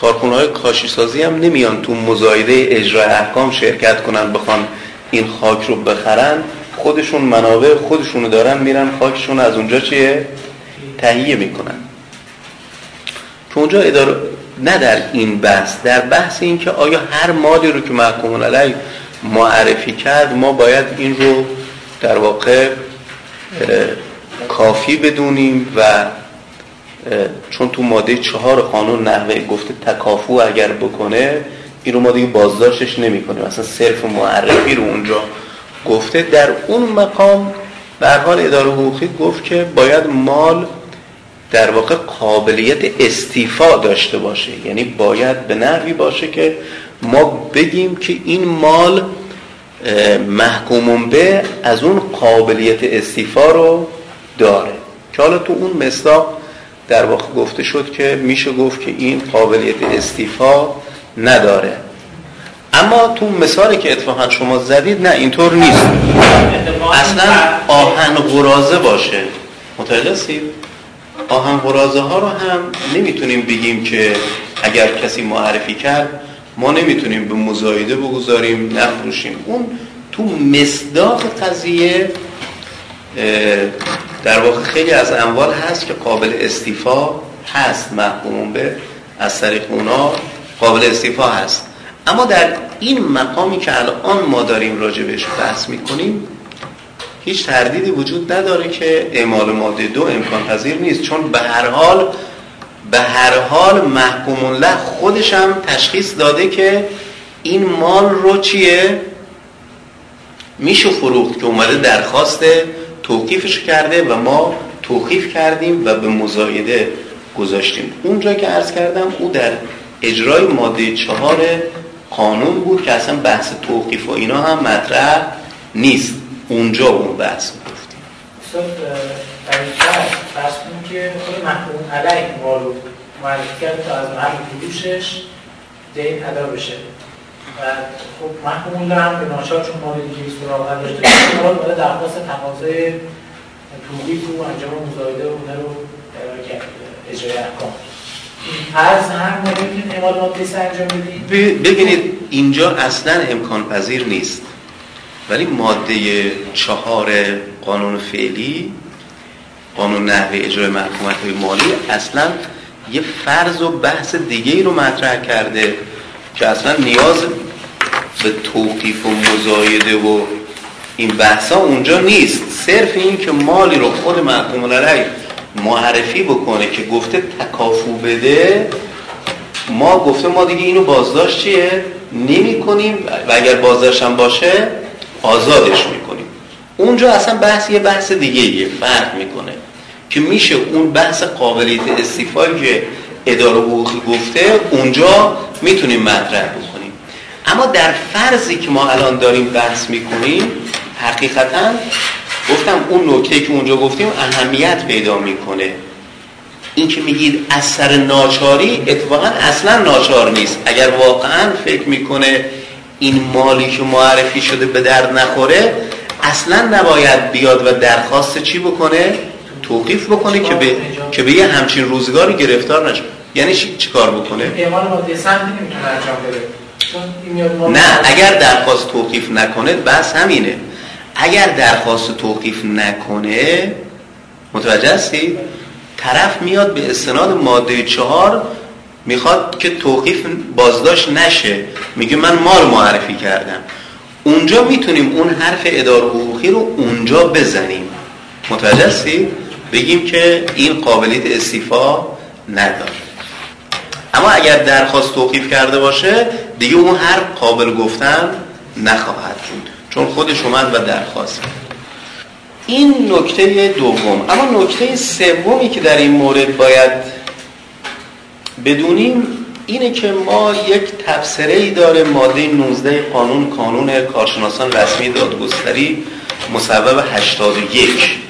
A: کارخونه های کاشی سازی هم نمیان تو مزایده اجرای احکام شرکت کنن بخوان این خاک رو بخرن. خودشون منابع خودشونو دارن میرن خاکشون از اونجا چیه؟ تهیه می‌کنن. تو اونجا اداره نه در این بحث در بحث این که آیا هر مالی رو که محکوم علی معرفی کرد ما باید این رو در واقع کافی بدونیم و چون تو ماده چهار قانون نحوه گفته تکافو اگر بکنه این رو ما دیگه بازداشتش نمی کنیم اصلا صرف معرفی رو اونجا گفته. در اون مقام به حال اداره حقوقی گفت که باید مال در واقع قابلیت استیفا داشته باشه. یعنی باید به نحوی باشه که ما بگیم که این مال محکومون به از اون قابلیت استیفا رو داره. که حالا تو اون مصداق در واقع گفته شد که میشه گفت که این قابلیت استیفا نداره. اما تو مثالی که اتفاقا شما زدید نه اینطور نیست. اصلا آهن قرازه باشه. متوجه هستید؟ آهن قرازه ها رو هم نمی‌تونیم بگیم که اگر کسی معرفی کرد ما نمی‌تونیم به مزایده بگذاریم نفروشیم. اون تو مصداق قضیه در واقع خیلی از اموال هست که قابل استیفا هست محکومون به از طریق اونا قابل استیفا هست. اما در این مقامی که الان ما داریم راجع بهش بحث می‌کنیم هیچ تردیدی وجود نداره که اعمال ماده دو امکان پذیر نیست. چون به هر حال به هر حال محکوم له خودش هم تشخیص داده که این مال رو چیه؟ میشه فروخت که اومده درخواست توقیفش کرده و ما توقیف کردیم و به مزایده گذاشتیم. اونجا که عرض کردم او در اجرای ماده چهار قانون بود که اصلا بحث توقیف و اینا هم مطرح نیست. اونجا اون بحث گفتیم
C: کنیم که خود محکوم علیه معرفی کرد تا از محل ادا بشه. خب محکوم هم به ناچار چون مال دیگه سراغ نداشته مال باید درخواست تقاضای توقیف و انجام مزایده و اونه رو اجرای احکام. از هر مورد می‌تونید اعمال ماده انجام بدید
A: ببینید اینجا اصلا امکان پذیر نیست. ولی ماده چهار قانون فعلی قانون نحوه اجرای محکومت های مالی اصلا یه فرض و بحث دیگه ای رو مطرح کرده. که اصلا نیاز به توقیف و مزایده و این بحثا اونجا نیست. صرف این که مالی رو خود محکوم علیه معرفی بکنه که گفته تکافو بده ما گفته ما دیگه اینو بازداشت چیه؟ نمی کنیم و اگر بازداشت هم باشه آزادش می‌کنیم اونجا اصلا بحث یه بحث دیگه یه فرق می‌کنه. که میشه اون بحث قابلیت استیفایی که اداره حقوقی گفته اونجا می‌تونیم مطرح بکنیم. اما در فرضی که ما الان داریم بحث می‌کنیم حقیقتا گفتم اون نکته که اونجا گفتیم اهمیت پیدا می‌کنه. این که میگید اثر ناچاری اتفاقا اصلا ناچار نیست. اگر واقعا فکر می‌کنه این مالی که معرفی شده به درد نخوره اصلا نباید بیاد و درخواست چی بکنه؟ توقیف بکنه که به که به یه همچین روزگاری گرفتار نشه. یعنی چی کار بکنه؟ نه اگر درخواست توقیف نکنه بس همینه. اگر درخواست توقیف نکنه متوجه هستی؟ طرف میاد به استناد ماده چهار می‌خواد که توقیف بازداشت نشه. میگه من مال معرفی کردم. اونجا می‌تونیم اون حرف اداره حقوقی رو اونجا بزنیم. متوجه هستی؟ بگیم که این قابلیت استیفا نداره. اما اگر درخواست توقیف کرده باشه دیگه اون هر قابل گفتن نخواهد بود. چون خودش اومد و درخواست این نکته دوم. اما نکته سومی که در این مورد باید بدونیم اینه که ما یک تفسیره ای داره ماده 19 قانون کانون کارشناسان رسمی دادگستری مصوب 81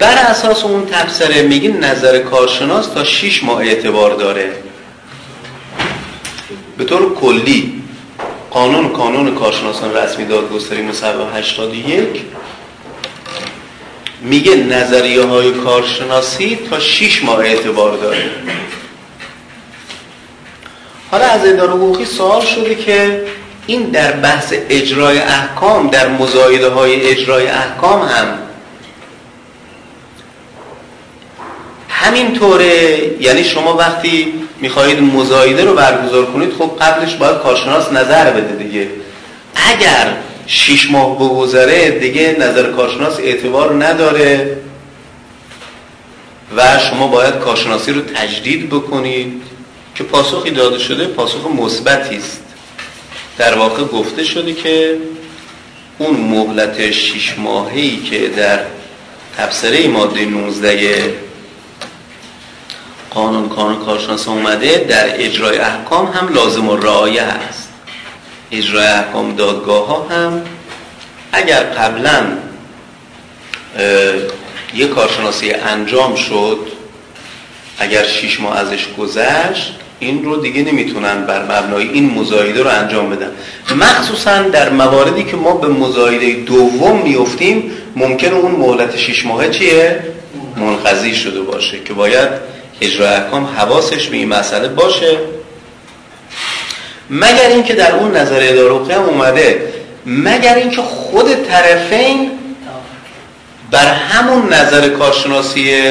A: بر اساس اون تفسیره میگه نظر کارشناس تا 6 ماه اعتبار داره. به طور کلی قانون کانون کارشناسان رسمی دادگستری مصوب 81 میگه نظریه های کارشناسی تا 6 ماه اعتبار داره. حالا از اداره حقوقی سوال شده که این در بحث اجرای احکام در مزایده های اجرای احکام هم همین طوره یعنی شما وقتی می‌خواهید مزایده رو برگزار کنید خب قبلش باید کارشناس نظر بده دیگه. اگر شیش ماه بگذره دیگه نظر کارشناس اعتبار نداره و شما باید کارشناسی رو تجدید بکنید که پاسخی داده شده پاسخ مثبتی است. در واقع گفته شده که اون مهلت شیش ماهی که در تفسیره ماده 19 قانون کانون کارشناس اومده در اجرای احکام هم لازم و رعایه هست اجرای احکام دادگاه ها هم اگر قبلا یه کارشناسی انجام شد اگر شیش ماه ازش گذشت این رو دیگه نمی‌تونن بر مبنای این مزایده رو انجام بدن مخصوصا در مواردی که ما به مزایده دوم میفتیم ممکن اون مهلت شیش ماهه چیه؟ منقضی شده باشه که باید اجرا احکام حواسش به این مسئله باشه. مگر اینکه در اون نظر اداره هم اومده مگر اینکه خود طرفین بر همون نظر کارشناسی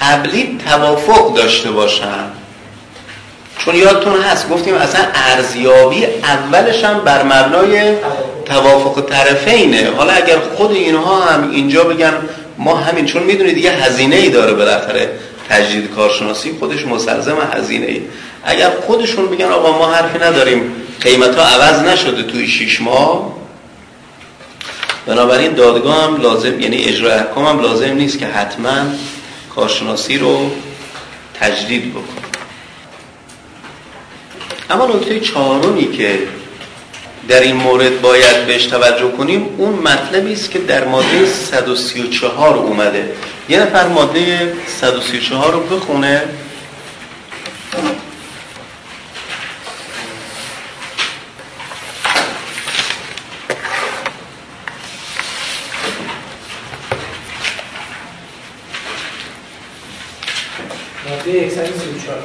A: قبلی توافق داشته باشن؟ چون یادتون هست گفتیم اصلا ارزیابی اولش هم بر مبنای توافق طرفینه. حالا اگر خود اینها هم اینجا بگن ما همین چون می‌دونید دیگه هزینه ای داره بالاخره. تجدید کارشناسی خودش مسلزم هزینه ای. اگر خودشون بگن آقا ما حرفی نداریم قیمت ها عوض نشده توی شیش ماه بنابراین دادگاه هم لازم یعنی اجرای احکام هم لازم نیست که حتما کارشناسی رو تجدید بکنه. اما نکته چهارمی که در این مورد باید بهش توجه کنیم. اون مطلبی است که در ماده 134 اومده. یه نفر ماده 134 رو بخونه
C: ماده 134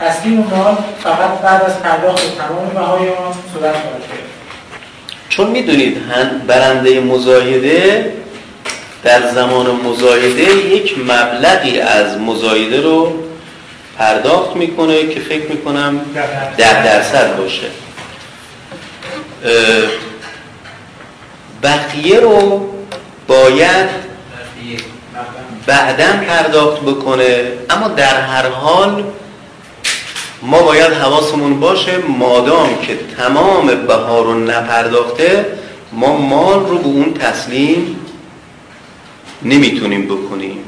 C: تسلیم مال فقط بعد از پرداخت تمام بهای آن صورت خواهد
A: چون می‌دونید برنده مزایده در زمان مزایده یک مبلغی از مزایده رو پرداخت می‌کنه که فکر می‌کنم ده درصد. باشه. بقیه رو باید بعدا پرداخت بکنه اما در هر حال ما باید حواسمون باشه مادام که تمام بها رو نپرداخته ما مال رو به اون تسلیم نمی‌تونیم بکنیم.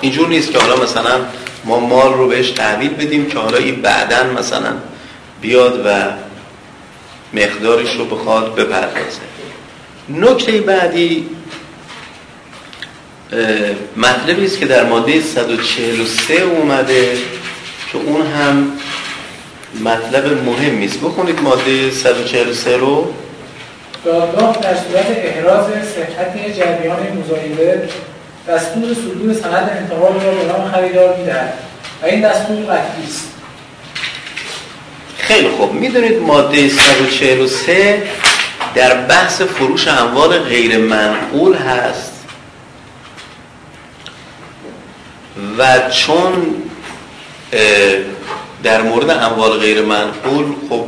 A: اینجور نیست که حالا مثلا ما مال رو بهش تحویل بدیم که حالا این بعدا مثلا بیاد و مقدارش رو بخواد بپردازه. نکته بعدی مطلبی است که در ماده 143 اومده که اون هم مطلب مهمی است بخونید ماده 143 رو.
C: دادگاه در صورت احراز صحت جریان مزایده دستور صدور سند انتقال را به نام خریدار می‌دهد و این دستور قطعی است.
A: خیلی خوب. می‌دونید ماده 143 در بحث فروش اموال غیر منقول هست. و چون در مورد اموال غیر منقول خب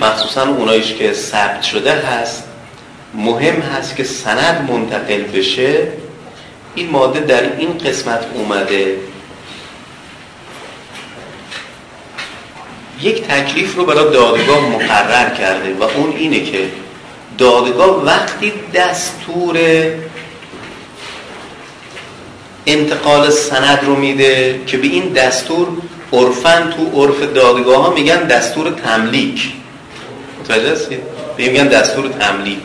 A: مخصوصا اونایش که ثبت شده هست مهم هست که سند منتقل بشه. این ماده در این قسمت اومده. یک تکلیف رو برای دادگاه مقرر کرده و اون اینه که دادگاه وقتی دستور انتقال سند رو میده که به این دستور عرفن تو عرف دادگاه ها میگن دستور تملیک. متوجه هستید؟ میگن دستور تملیک.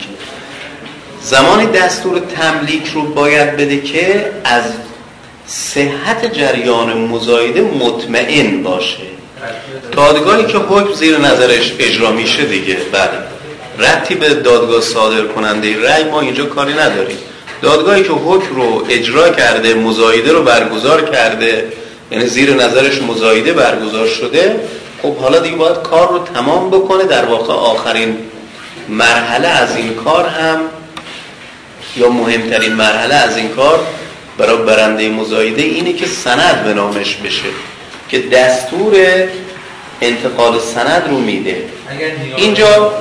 A: زمان دستور تملیک رو باید بده که از صحت جریان مزایده مطمئن باشه. دادگاهی که حکم زیر نظرش اجرا میشه دیگه. بله. ربطی به دادگاه صادر کننده رأی ما اینجا کاری نداریم. دادگاهی که حکم رو اجرا کرده مزایده رو برگزار کرده یعنی زیر نظرش مزایده برگزار شده. خب حالا دیگه باید کار رو تمام بکنه. در واقع آخرین مرحله از این کار هم یا مهمترین مرحله از این کار برای برنده مزایده اینه که سند به نامش بشه که دستور انتقال سند رو میده. اینجا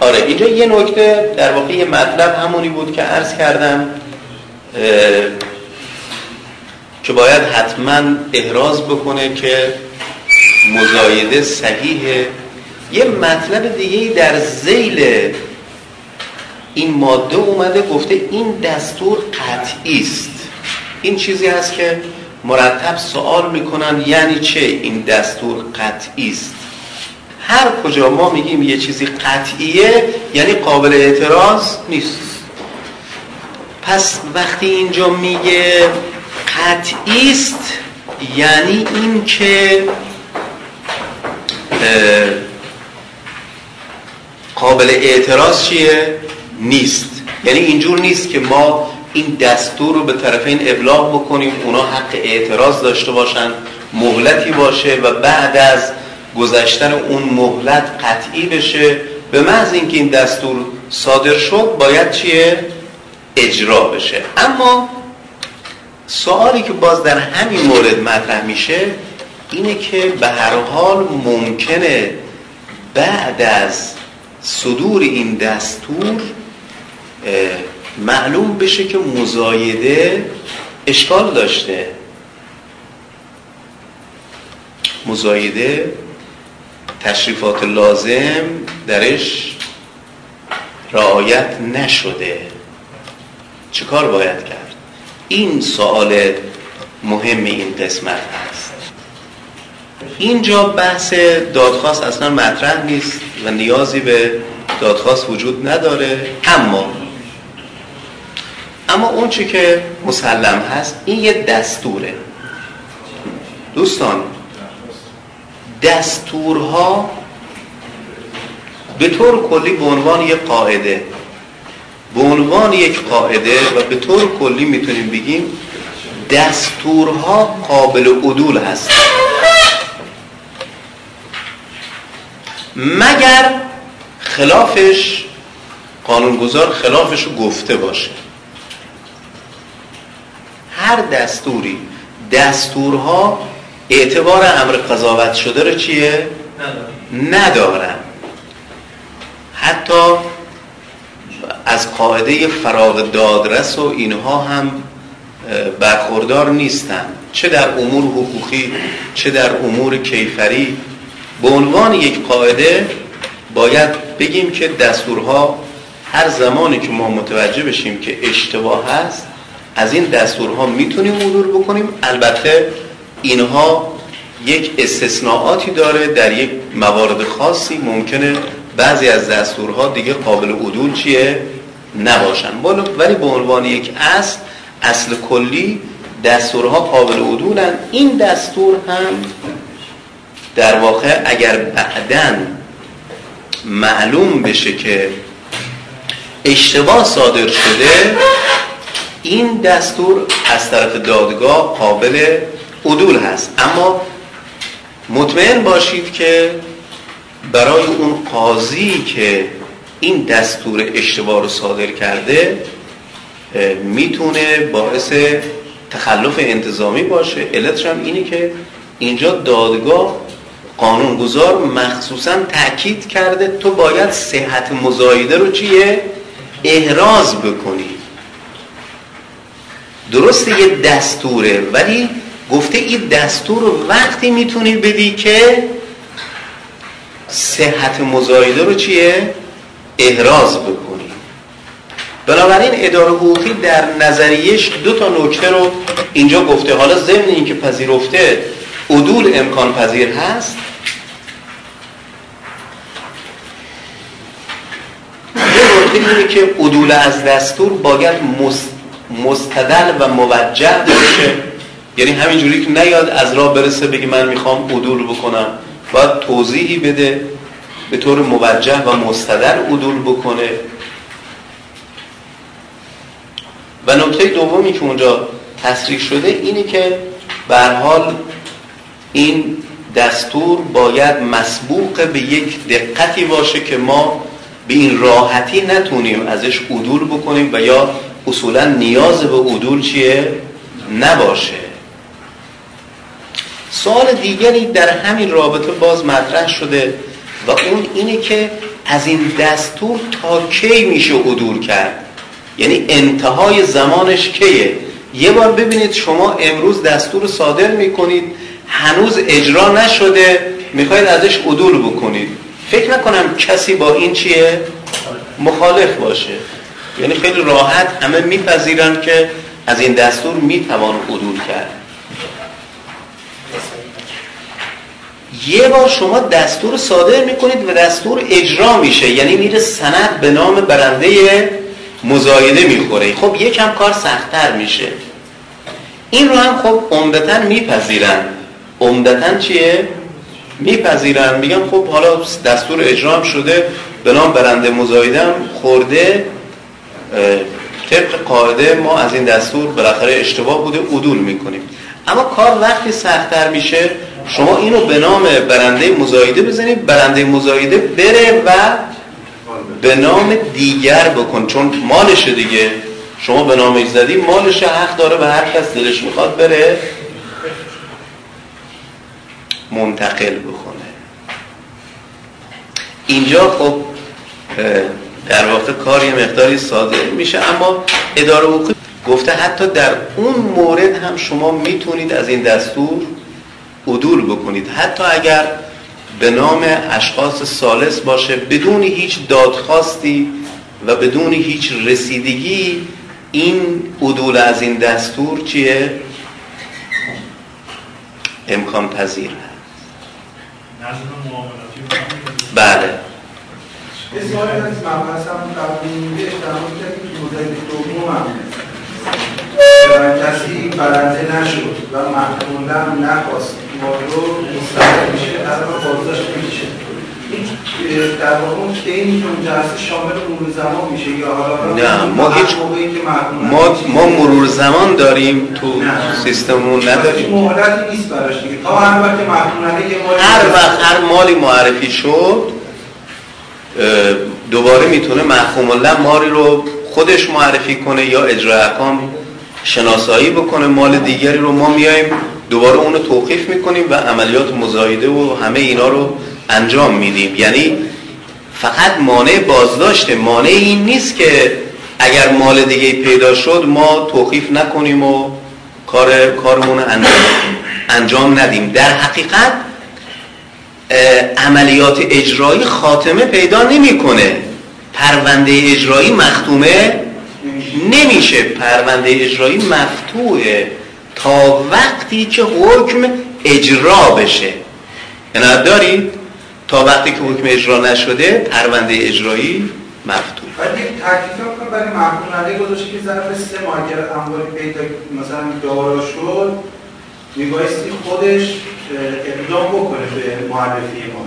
A: آره اینجا یه نکته در واقع یه مطلب همونی بود که عرض کردم. که باید حتما احراز بکنه که مزایده صحیحه یه مطلب دیگه در زیل این ماده اومده گفته این دستور قطعی است. این چیزی هست که مرتب سوال می‌کنن یعنی چه این دستور قطعی است؟ هر کجا ما میگیم یه چیزی قطعیه یعنی قابل اعتراض نیست. پس وقتی اینجا میگه قطعی است یعنی این که قابل اعتراض چیه؟ نیست یعنی اینجور نیست که ما این دستور رو به طرفین ابلاغ بکنیم اونا حق اعتراض داشته باشن مهلتی باشه و بعد از گذشتن اون مهلت قطعی بشه به محض اینکه این دستور صادر شد باید چیه؟ اجرا بشه. اما سوالی که باز در همین مورد مطرح میشه اینه که به هر حال ممکنه بعد از صدور این دستور معلوم بشه که مزایده اشکال داشته. مزایده تشریفات لازم درش رعایت نشده. چه کار باید کرد؟ این سوال مهم این قسمت هست. اینجا بحث دادخواست اصلا مطرح نیست و نیازی به دادخواست وجود نداره اما اما اون چی که مسلم هست این یه دستوره. دوستان دستورها به طور کلی به عنوان یک قاعده. به عنوان یک قاعده و به طور کلی می‌تونیم بگیم دستورها قابل عدول هست. مگر خلافش قانونگذار خلافش رو گفته باشه. هر دستوری دستورها اعتبار امر قضاوت شده رو چیه؟ ندارن. حتی از قاعده فراغ دادرس و اینها هم برخوردار نیستن. چه در امور حقوقی چه در امور کیفری. به عنوان یک قاعده باید بگیم که دستورها هر زمانی که ما متوجه بشیم که اشتباه هست از این دستورها می‌تونیم عبور بکنیم. البته اینها یک استثناءاتی داره در یک موارد خاصی. ممکنه بعضی از دستورها دیگه قابل عدول چیه؟ نباشن. ولی به عنوان یک اصل اصل کلی دستورها قابل عدولن. این دستور هم در واقع اگر بعدا معلوم بشه که اشتباه صادر شده این دستور از طرف دادگاه قابل عدول هست. اما مطمئن باشید که برای اون قاضی که این دستور اشتباه رو صادر کرده می‌تونه باعث تخلف انتظامی باشه. علتش هم اینه که اینجا دادگاه قانونگذار مخصوصا تاکید کرده تو باید صحت مزایده رو چیه؟ احراز بکنی. درسته یه دستوره ولی گفته این دستور رو وقتی می‌تونی بدی که صحت مزایده رو چیه؟ احراز بکنی. بنابراین اداره حقوقی در نظریش دو تا نکته رو اینجا گفته. حالا ضمن اینکه پذیرفته عدول امکان پذیر هست. یه نکته اینه که عدول از دستور باید مستدل و موجه باشه. یعنی همینجوری که نیاد از راه برسه بگی من می‌خوام عدول بکنم. باید توضیحی بده به طور موجه و مستدل عدول بکنه و نکته دومی که اونجا تصریح شده اینه که به حال این دستور باید مسبوق به یک دقتی باشه که ما به این راحتی نتونیم ازش عدول بکنیم و یا اصولا نیاز به عدول چیه؟ نباشه سوال دیگری در همین رابطه باز مطرح شده و اون اینه که از این دستور تا کی میشه عدول کرد؟ یعنی انتهای زمانش کیه؟ یه بار ببینید شما امروز دستور صادر می‌کنید هنوز اجرا نشده می‌خواید ازش عدول بکنید. فکر نکنم کسی با این چیه؟ مخالف باشه. یعنی خیلی راحت همه میپذیرن که از این دستور می‌توان عدول کرد. یه بار شما دستور صادر می‌کنید و دستور اجرا میشه. یعنی میره سند به نام برنده مزایده می‌خوره. خب یکم کار سختتر میشه. این رو هم خب عمدتا میپذیرن. عمدتا چیه؟ میپذیرن. میگن خب حالا دستور اجرام شده به نام برنده مزایدم خورده. طبق قاعده ما از این دستور بالاخره اشتباه بوده عدول می‌کنیم. اما کار وقتی سختتر میشه شما اینو به نام برنده مزایده بزنید. برنده مزایده بره و به نام دیگر بکن چون مالشه دیگه. شما به نامش زدی مالش حق داره و هر کس دلش می‌خواد بره منتقل بکنه. اینجا خب در واقع کار یه مقداری ساده میشه اما اداره حقوقی گفته حتی در اون مورد هم شما می‌تونید از این دستور عدول بکنید. حتی اگر به نام اشخاص سالس باشه بدون هیچ دادخواستی و بدون هیچ رسیدگی این عدول از این دستور چیه؟ امکان پذیر. بله.
G: بسیاری از مبحث هم قبلی میگه اشتراک کردیم که مدل دوم هم کسی برنده نشد و هم نخواست ما رو مستقل میشه در بازداشت میشه در واقع اون که این هست شامل مرور زمان میشه یا حالا
A: نه ما هیچ ما, ما مرور زمان داریم تو سیستممون نداریم.
G: مهلتی نیست براش دیگه. تا هر وقت محکوم یه مالی
A: هر وقت هر مالی معرفی شد دوباره می‌تونه محکوم الله مالی رو خودش معرفی کنه یا اجرا احکام شناسایی بکنه مال دیگری رو ما میایم دوباره اونو توقیف می‌کنیم و عملیات مزایده و همه اینا رو انجام میدیم. یعنی فقط مانع بازداشته مانع این نیست که اگر مال دیگه پیدا شد ما توقیف نکنیم و کار کارمون انجام انجام ندیم. در حقیقت عملیات اجرایی خاتمه پیدا نمی‌کنه. پرونده اجرایی مختومه نمیشه. پرونده اجرایی مفتوحه تا وقتی که حکم اجرا بشه. عنایت دارید تا وقتی که حکم اجرا نشده پرونده اجرایی مفتوح.
G: ولی تکلیف کنم برای محکوم علیه گذاشته که ظرف سه ماه اگر اموالی پیدا مثلا دارا شد میبایستی خودش اقدام بکنه به معرفی ما.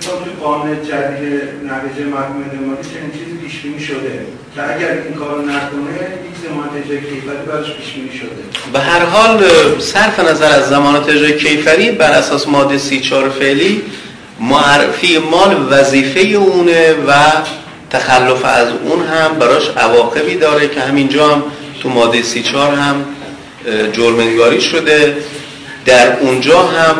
G: فکر توی قانون جدید نتیجه محکوم دماغی چنین چیزی پیش بینی شده. که اگر این کارو نکنه یک زمانت اجرای کیفری براش پیش بینی شده.
A: به هر حال صرف نظر از زمانت اجرای کیفری بر اساس ماده 34 فعلی معرفی مال وظیفه اونه و تخلف از اون هم براش عواقبی داره که همینجا هم تو ماده 34 هم جرمنگاری شده. در اونجا هم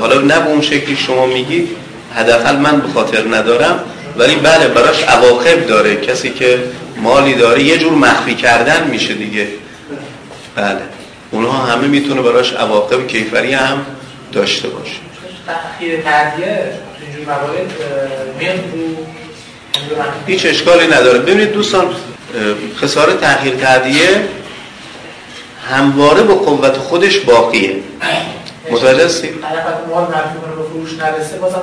A: حالا نه به اون شکلی شما میگید حداقل من به خاطر ندارم ولی بله براش عواقب داره. کسی که مالی داره یه جور مخفی کردن میشه دیگه. بله. اونها همه می‌تونه براش عواقب کیفری هم داشته باشه.
C: میاد رو
A: هیچ اشکالی نداره. ببینید دوستان خسارت تأخیر تهدیه همواره به قوت خودش باقیه. متوجه هستید؟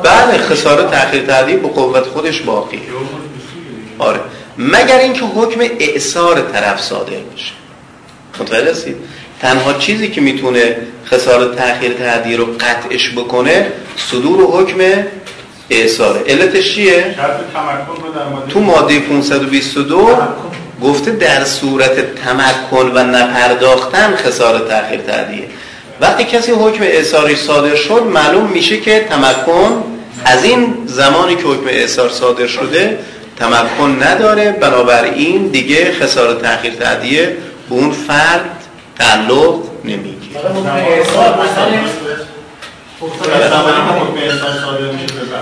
A: بله خسارت تأخیر تهدیه به قوت خودش باقیه آره. مگر اینکه حکم اعثار طرف صادر بشه متوجه هستید؟ تنها چیزی که می‌تونه خسارت تأخیر تهدیه رو قطعش بکنه صدور و حکم اعثاره. علتش چیه؟ تو ماده 522 گفته در صورت تمکن و نپرداختن خسارت تأخیر تهدیه وقتی کسی حکم اعثارش صادر شد معلوم میشه که تمکن از این زمانی که حکم اعثار صادر شده تمکن نداره. بنابراین دیگه خسارت تأخیر تهدیه به اون فرد تعلق نمی‌گیره.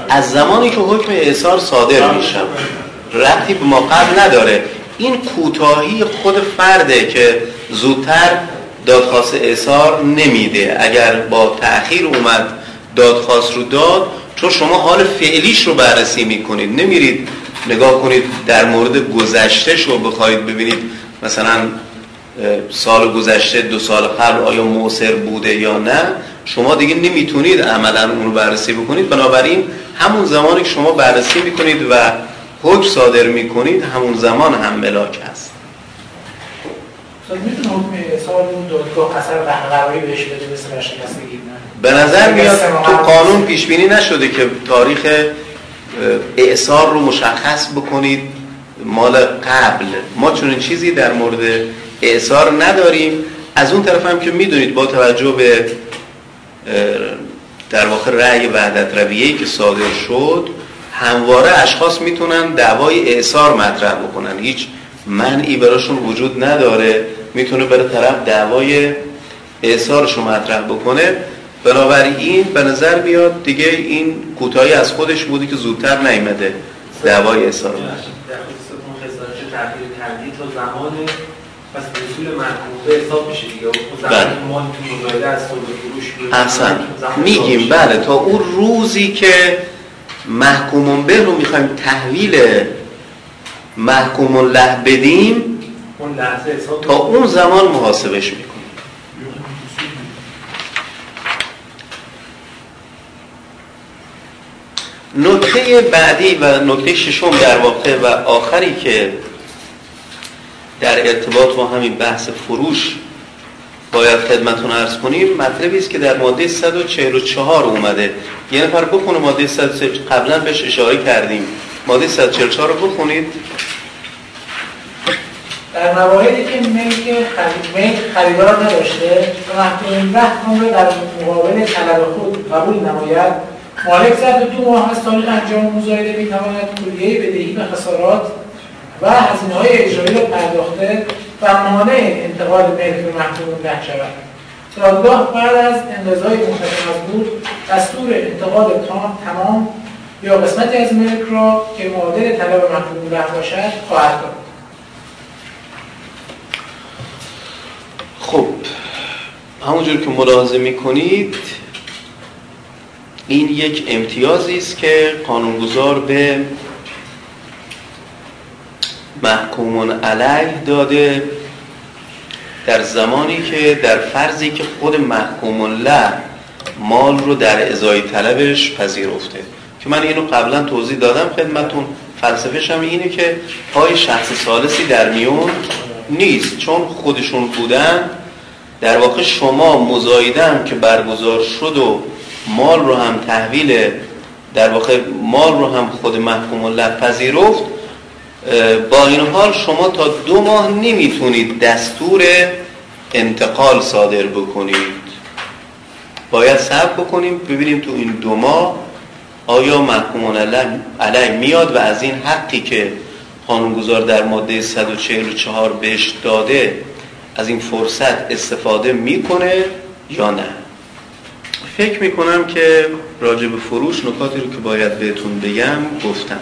A: از زمانی که حکم اعثار صادر میشه ربطی به ما قبل نداره. این کوتاهی خود فرده که زودتر دادخواست اعثار نمیده. اگر با تأخیر اومد دادخواست رو داد چون شما حال فعلیش رو بررسی می‌کنید. نمیرید نگاه کنید در مورد گذشته رو بخواید ببینید. مثلا سال گذشته دو سال قبل آیا موثر بوده یا نه. شما دیگه نمی‌تونید عملا اون رو بررسی بکنید. بنابراین همون زمانی که شما بررسی می‌کنید و حکم صادر می‌کنید همون زمان هم ملاک هست.
H: می‌تونه حکم احسال اون دادگاه اثر قراری بهش بده مثل ورشکستگی
A: به نظر میاد تو قانون پیش بینی نشده که تاریخ اعصار رو مشخص بکنید. مال قبل. ما چون این چیزی در مورد اعصار نداریم. از اون طرف هم که می‌دونید با توجه به در واقع رأی وحدت رویه‌ای که صادر شد همواره اشخاص می‌تونن دعوای اعصار مطرح بکنن. هیچ منعی براشون وجود نداره. می‌تونه بره طرف دعوای اعصارش رو مطرح بکنه. بنابراین به نظر میاد دیگه این کوتاهی از خودش بودی که زودتر نیمده دعوای
I: زمان پس رسول محکوم به حساب میشه دیگه.
A: بله.
I: از زمان
A: میگیم بله تا اون روزی که محکومون به رو می‌خوایم تحویل محکومون له بدیم تا اون زمان محاسبش می‌کنیم. نکته بعدی و نکته ششم در واقع و آخری که در ارتباط با همین بحث فروش باید خدمتون ارز کنیم مطلبی است که در ماده 144 اومده. یه نفر بخونه ماده 144 قبلا بهش اشاره کردیم. ماده 144 رو بخونید.
H: در مواردی که ملک خریدار نداشته و محکوم رحم را در مقابل طلب خود قبول نماید. مالک ظرف دو ماه از تاریخ انجام مزایده می‌تواند کلیه بدهی و خسارات و هزینه های اجرایی را پرداخته و مانع انتقال ملک به محکوم ره شود. دادگاه بعد از انقضای منتظم مزبور دستور انتقال تمام یا قسمتی از ملک را که معادل طلب محکوم ره باشد خواهد داد.
A: خب همونجور که ملاحظه می‌کنید این یک امتیازی است که قانونگذار به محکومون علیه داده در زمانی که در فرضی که خود محکومون له مال رو در ازای طلبش پذیرفته. که من اینو قبلا توضیح دادم خدمتون فلسفهش هم اینه که پای شخص سالسی در میون نیست چون خودشون بودن. در واقع شما مزایده هم که برگزار شد و مال رو هم تحویل در واقع مال رو هم خود محکوم الله پذیرفت با این حال شما تا دو ماه نمی‌تونید دستور انتقال صادر بکنید. باید صبر بکنیم ببینیم تو این دو ماه آیا محکوم علیه میاد و از این حقی که قانونگذار در ماده 144 بهش داده از این فرصت استفاده می‌کنه یا نه؟ فکر می‌کنم که راجع به فروش نکاتی رو که باید بهتون بگم گفتم.